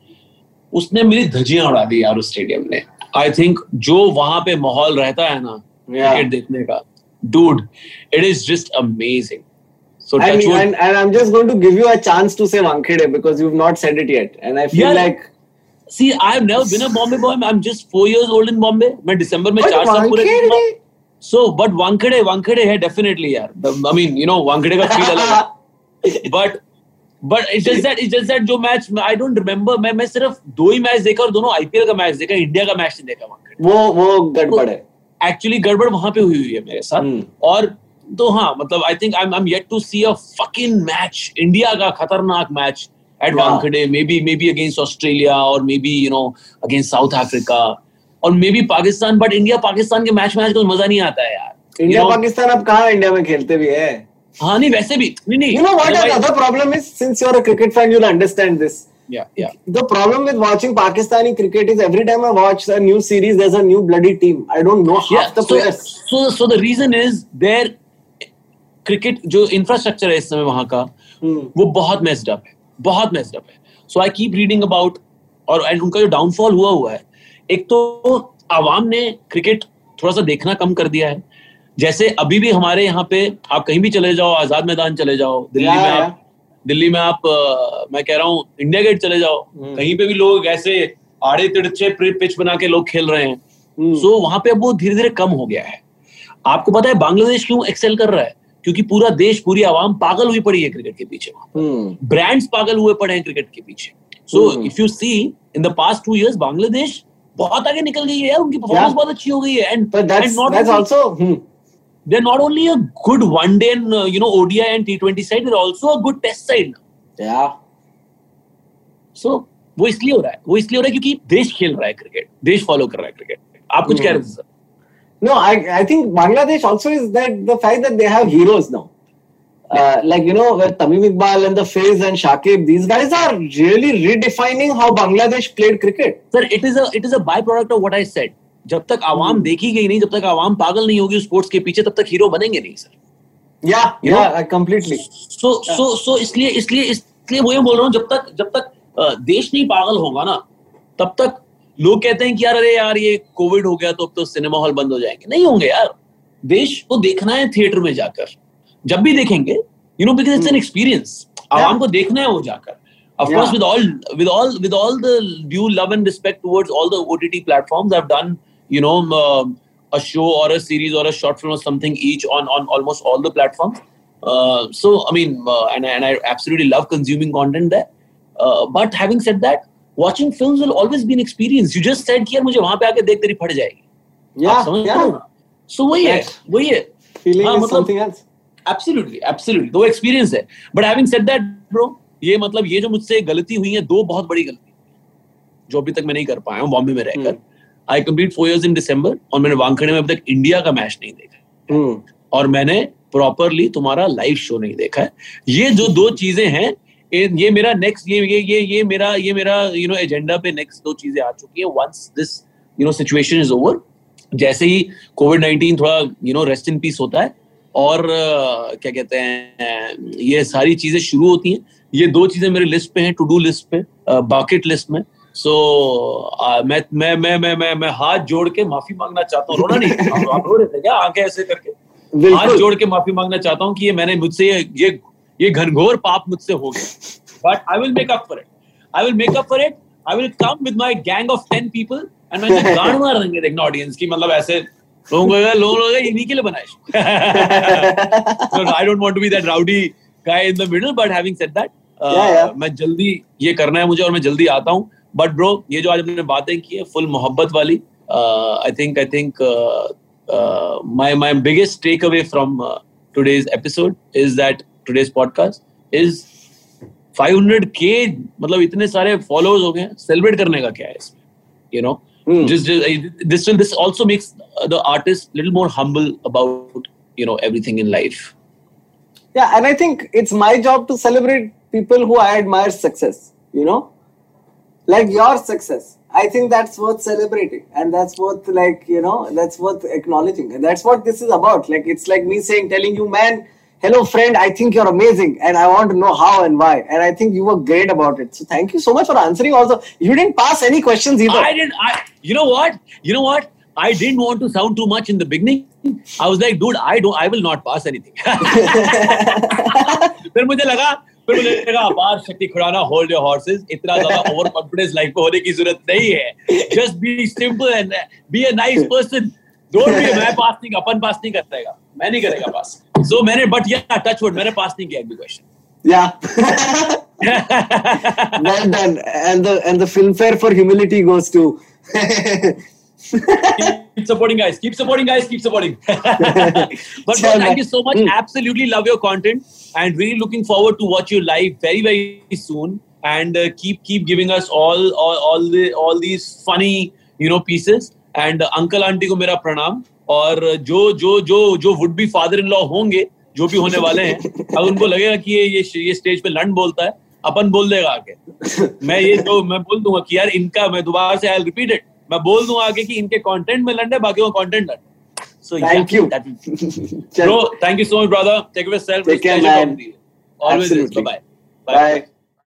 उसने मेरी धजियाँ उड़ा दी यार उस स्टेडियम ने आई थिंक जो वहाँ पे माहौल रहता है ना Yeah. क्रिकेट देखने का dude it is just amazing so touch wood. and, and I'm just going to give you a chance to say Wankhede because you've not said it yet. And I feel Yeah. like see I've never been a Bombay boy I'm just four years old in Bombay मैं दिसंबर में But चार साल पूरे So, but Wankhede, Wankhede है definitely यार. I mean, you know, Wankhede का feel अलग है. But but it's just that it's just that जो मैच I don't remember मैं मैं सिर्फ़ दो ही मैच देखा और दोनों आईपीएल का मैच देखा इंडिया का मैच नहीं देखा. वो वो गड़बड़ है Actually गड़बड़ वहाँ पे हुई हुई है मेरे साथ Hmm. और तो हाँ मतलब I think I am yet to see a fucking match India का खतरनाक match at Yeah. Maybe maybe against Australia और maybe you know against South Africa और maybe Pakistan but India Pakistan के मैच में आजकल मज़ा नहीं आता है यार इंडिया You know? पाकिस्तान अब कहा इंडिया में खेलते भी है हाँ नहीं वैसे भी नहीं नहीं You know what the Otherwise- other problem is? Since you're a cricket fan, you'll understand this. Yeah yeah The problem with watching Pakistani cricket is every time I watch a new series, there's a new bloody team. I don't know half yeah the so, players. so so the reason is their cricket जो infrastructure है इस समय वहाँ का Hmm. वो बहुत messed up है बहुत मेस्ड अप है so I keep reading about और एंड उनका जो डाउनफॉल हुआ हुआ है एक तो आवाम ने क्रिकेट थोड़ा सा देखना कम कर दिया है जैसे अभी भी हमारे यहाँ पे आप कहीं भी चले जाओ आज़ाद मैदान चले जाओ दिल्ली Yeah, में आप दिल्ली में आप मैं कह रहा हूँ इंडिया गेट चले जाओ Hmm. कहीं पे भी लोग ऐसे आड़े तिड़चे पिच बना के लोग खेल रहे हैं. सो वहाँ पे अब वो धीरे धीरे कम हो गया है आपको पता है बांग्लादेश क्यों एक्सेल कर रहा है क्योंकि पूरा देश पूरी आवाम पागल हुई पड़ी है क्रिकेट के पीछे. ब्रांड्स पागल हुए पड़े हैं क्रिकेट के पीछे so. If you see in the past two years Bangladesh बहुत आगे निकल गई है यार उनकी परफॉर्मेंस. बहुत अच्छी हो गई है and also hmm. they're not only a good one day and uh, you know ODI and T20 side they're also a good test side now. yeah. so वो इसलिए हो रहा है वो इसलिए हो रहा है क्योंकि देश खेल रहा है क्रिकेट देश फॉलो कर रहा है क्रिकेट आप कुछ कह रहे थे sir No, I I think Bangladesh also is that the fact that they have heroes now. Uh, like you know, where Tamim Iqbal and the Faiz and Shakib, these guys are really redefining how Bangladesh played cricket. Sir it is it is a by product of what I said जब तक आवाम देखी गई नहीं जब तक आवाम पागल नहीं होगी स्पोर्ट्स के पीछे तब तक हीरो बनेंगे नहीं sir know? I completely. So so so इसलिए इसलिए इसलिए वो ये बोल रहा हूँ जब तक जब तक देश नहीं पागल होगा ना तब तक लोग कहते हैं कि यार अरे यार ये कोविड हो गया तो अब तो सिनेमा हॉल बंद हो जाएँगे। नहीं होंगे यार। देश को देखना है थिएटर में जाकर। जब भी देखेंगे you know because it's an experience आवाम को देखना है वो जाकर। Of Yeah. course with all with all with all the due love and respect towards all the ott platforms i've done you know um, a show or a series or a short film or something each on on almost all the platforms uh, so i mean uh, and, and i absolutely love consuming content there uh, but having said that watching films will always be an experience you just said कि यार मुझे वहाँ पे आके देख तेरी फट जाएगी Yeah, हो yeah. so वही है. वही है Feeling हाँ, is मतलब- something else. एब्सोल्युटली एब्सोल्युटली तो एक्सपीरियंस है but having said that bro ये मतलब ये जो मुझसे गलती हुई है दो बहुत बड़ी गलती जो अभी तक मैं नहीं कर पाया हूँ बॉम्बे में रहकर I complete four years in December और मैंने वानखेड़े में अभी तक इंडिया का मैच नहीं देखा Hmm. और मैंने प्रॉपरली तुम्हारा लाइव शो नहीं देखा है। ये जो दो चीज़ें हैं ये ये मेरा नेक्स्ट ये ये ये ये मेरा ये मेरा यू नो एजेंडा पे नेक्स्ट दो चीज़ें आ चुकी है। Once this you know situation is over जैसे ही कोविड नाइनटीन थोड़ा you know rest in peace होता है और uh, क्या कहते हैं ये सारी चीज़ें शुरू होती हैं। ये दो चीज़ें मेरे लिस्ट पे हैं टू डू लिस्ट पे बाकेट लिस्ट में। सो so, मैं मैं मैं मैं मैं मैं हाथ जोड़ के माफ़ी मांगना चाहता हूँ। रोना नहीं आप रो रहे थे क्या? आँखें ऐसे करके। हाथ जोड़ के माफ़ी मांगना चाहता हूँ कि ये मैंने मुझसे ये ये घनघोर पाप मुझसे हो गया। But I will make up for it I will make up for it I will come with my gang of 10 people and मैं गान मार देंगे देखना ऑडियंस की मतलब ऐसे लोग लोग इन्हीं के लिए बनाए। I don't want to be that rowdy guy in the middle but having said that मैं जल्दी ये करना है मुझे और मैं जल्दी आता हूँ। बट ब्रो ये जो आज हमने बातें की है फुल मोहब्बत वाली I think I think my my biggest takeaway from today's episode is that today's podcast is 500 के मतलब इतने सारे फॉलोअर्स हो गए सेलिब्रेट करने का क्या है इसमें you know this will this also makes the artist little more humble about you know everything in life yeah and I think it's my job to celebrate people who I admire success you know like your success i think that's worth celebrating and that's worth like you know that's worth acknowledging and that's what this is about like it's like me saying telling you man hello friend i think you're amazing and i want to know how and why and i think you were great about it so thank you so much for answering also you didn't pass any questions either i didn't i you know what you know what I didn't want to sound too much in the beginning. I was like, dude, I don't, I will not pass anything. फिर मुझे लगा फिर शक्ति Khurana hold your horses इतना ज़्यादा over confidence life में होने की ज़रूरत नहीं है। Just be simple and be a nice person don't be मैं पास नहीं, अपन पास नहीं करेगा मैं नहीं करेगा पास सो मैंने बट या टच वुड मैंने पास नहीं किया question Yeah. well done. And the and the Filmfare for humility goes to keep supporting guys keep supporting guys keep supporting but bro, thank you so much mm. absolutely love your content and really looking forward to watch you live very very soon and uh, keep keep giving us all all all the all these funny you know pieces and uh, uncle auntie को मेरा प्रणाम और जो जो जो जो would be father in law होंगे जो भी होने वाले हैं अब उनको लगेगा कि ये ये ये स्टेज पे लंड बोलता है अपन बोल देगा आके मैं ये जो मैं बोल दूँगा कि यार इनका मैं दोबारा से आई रिपीट इट मैं बोल दूँ आगे कि इनके कंटेंट में लंडे बाकी content लंडे so thank you thank you so much brother take care self take care always bye bye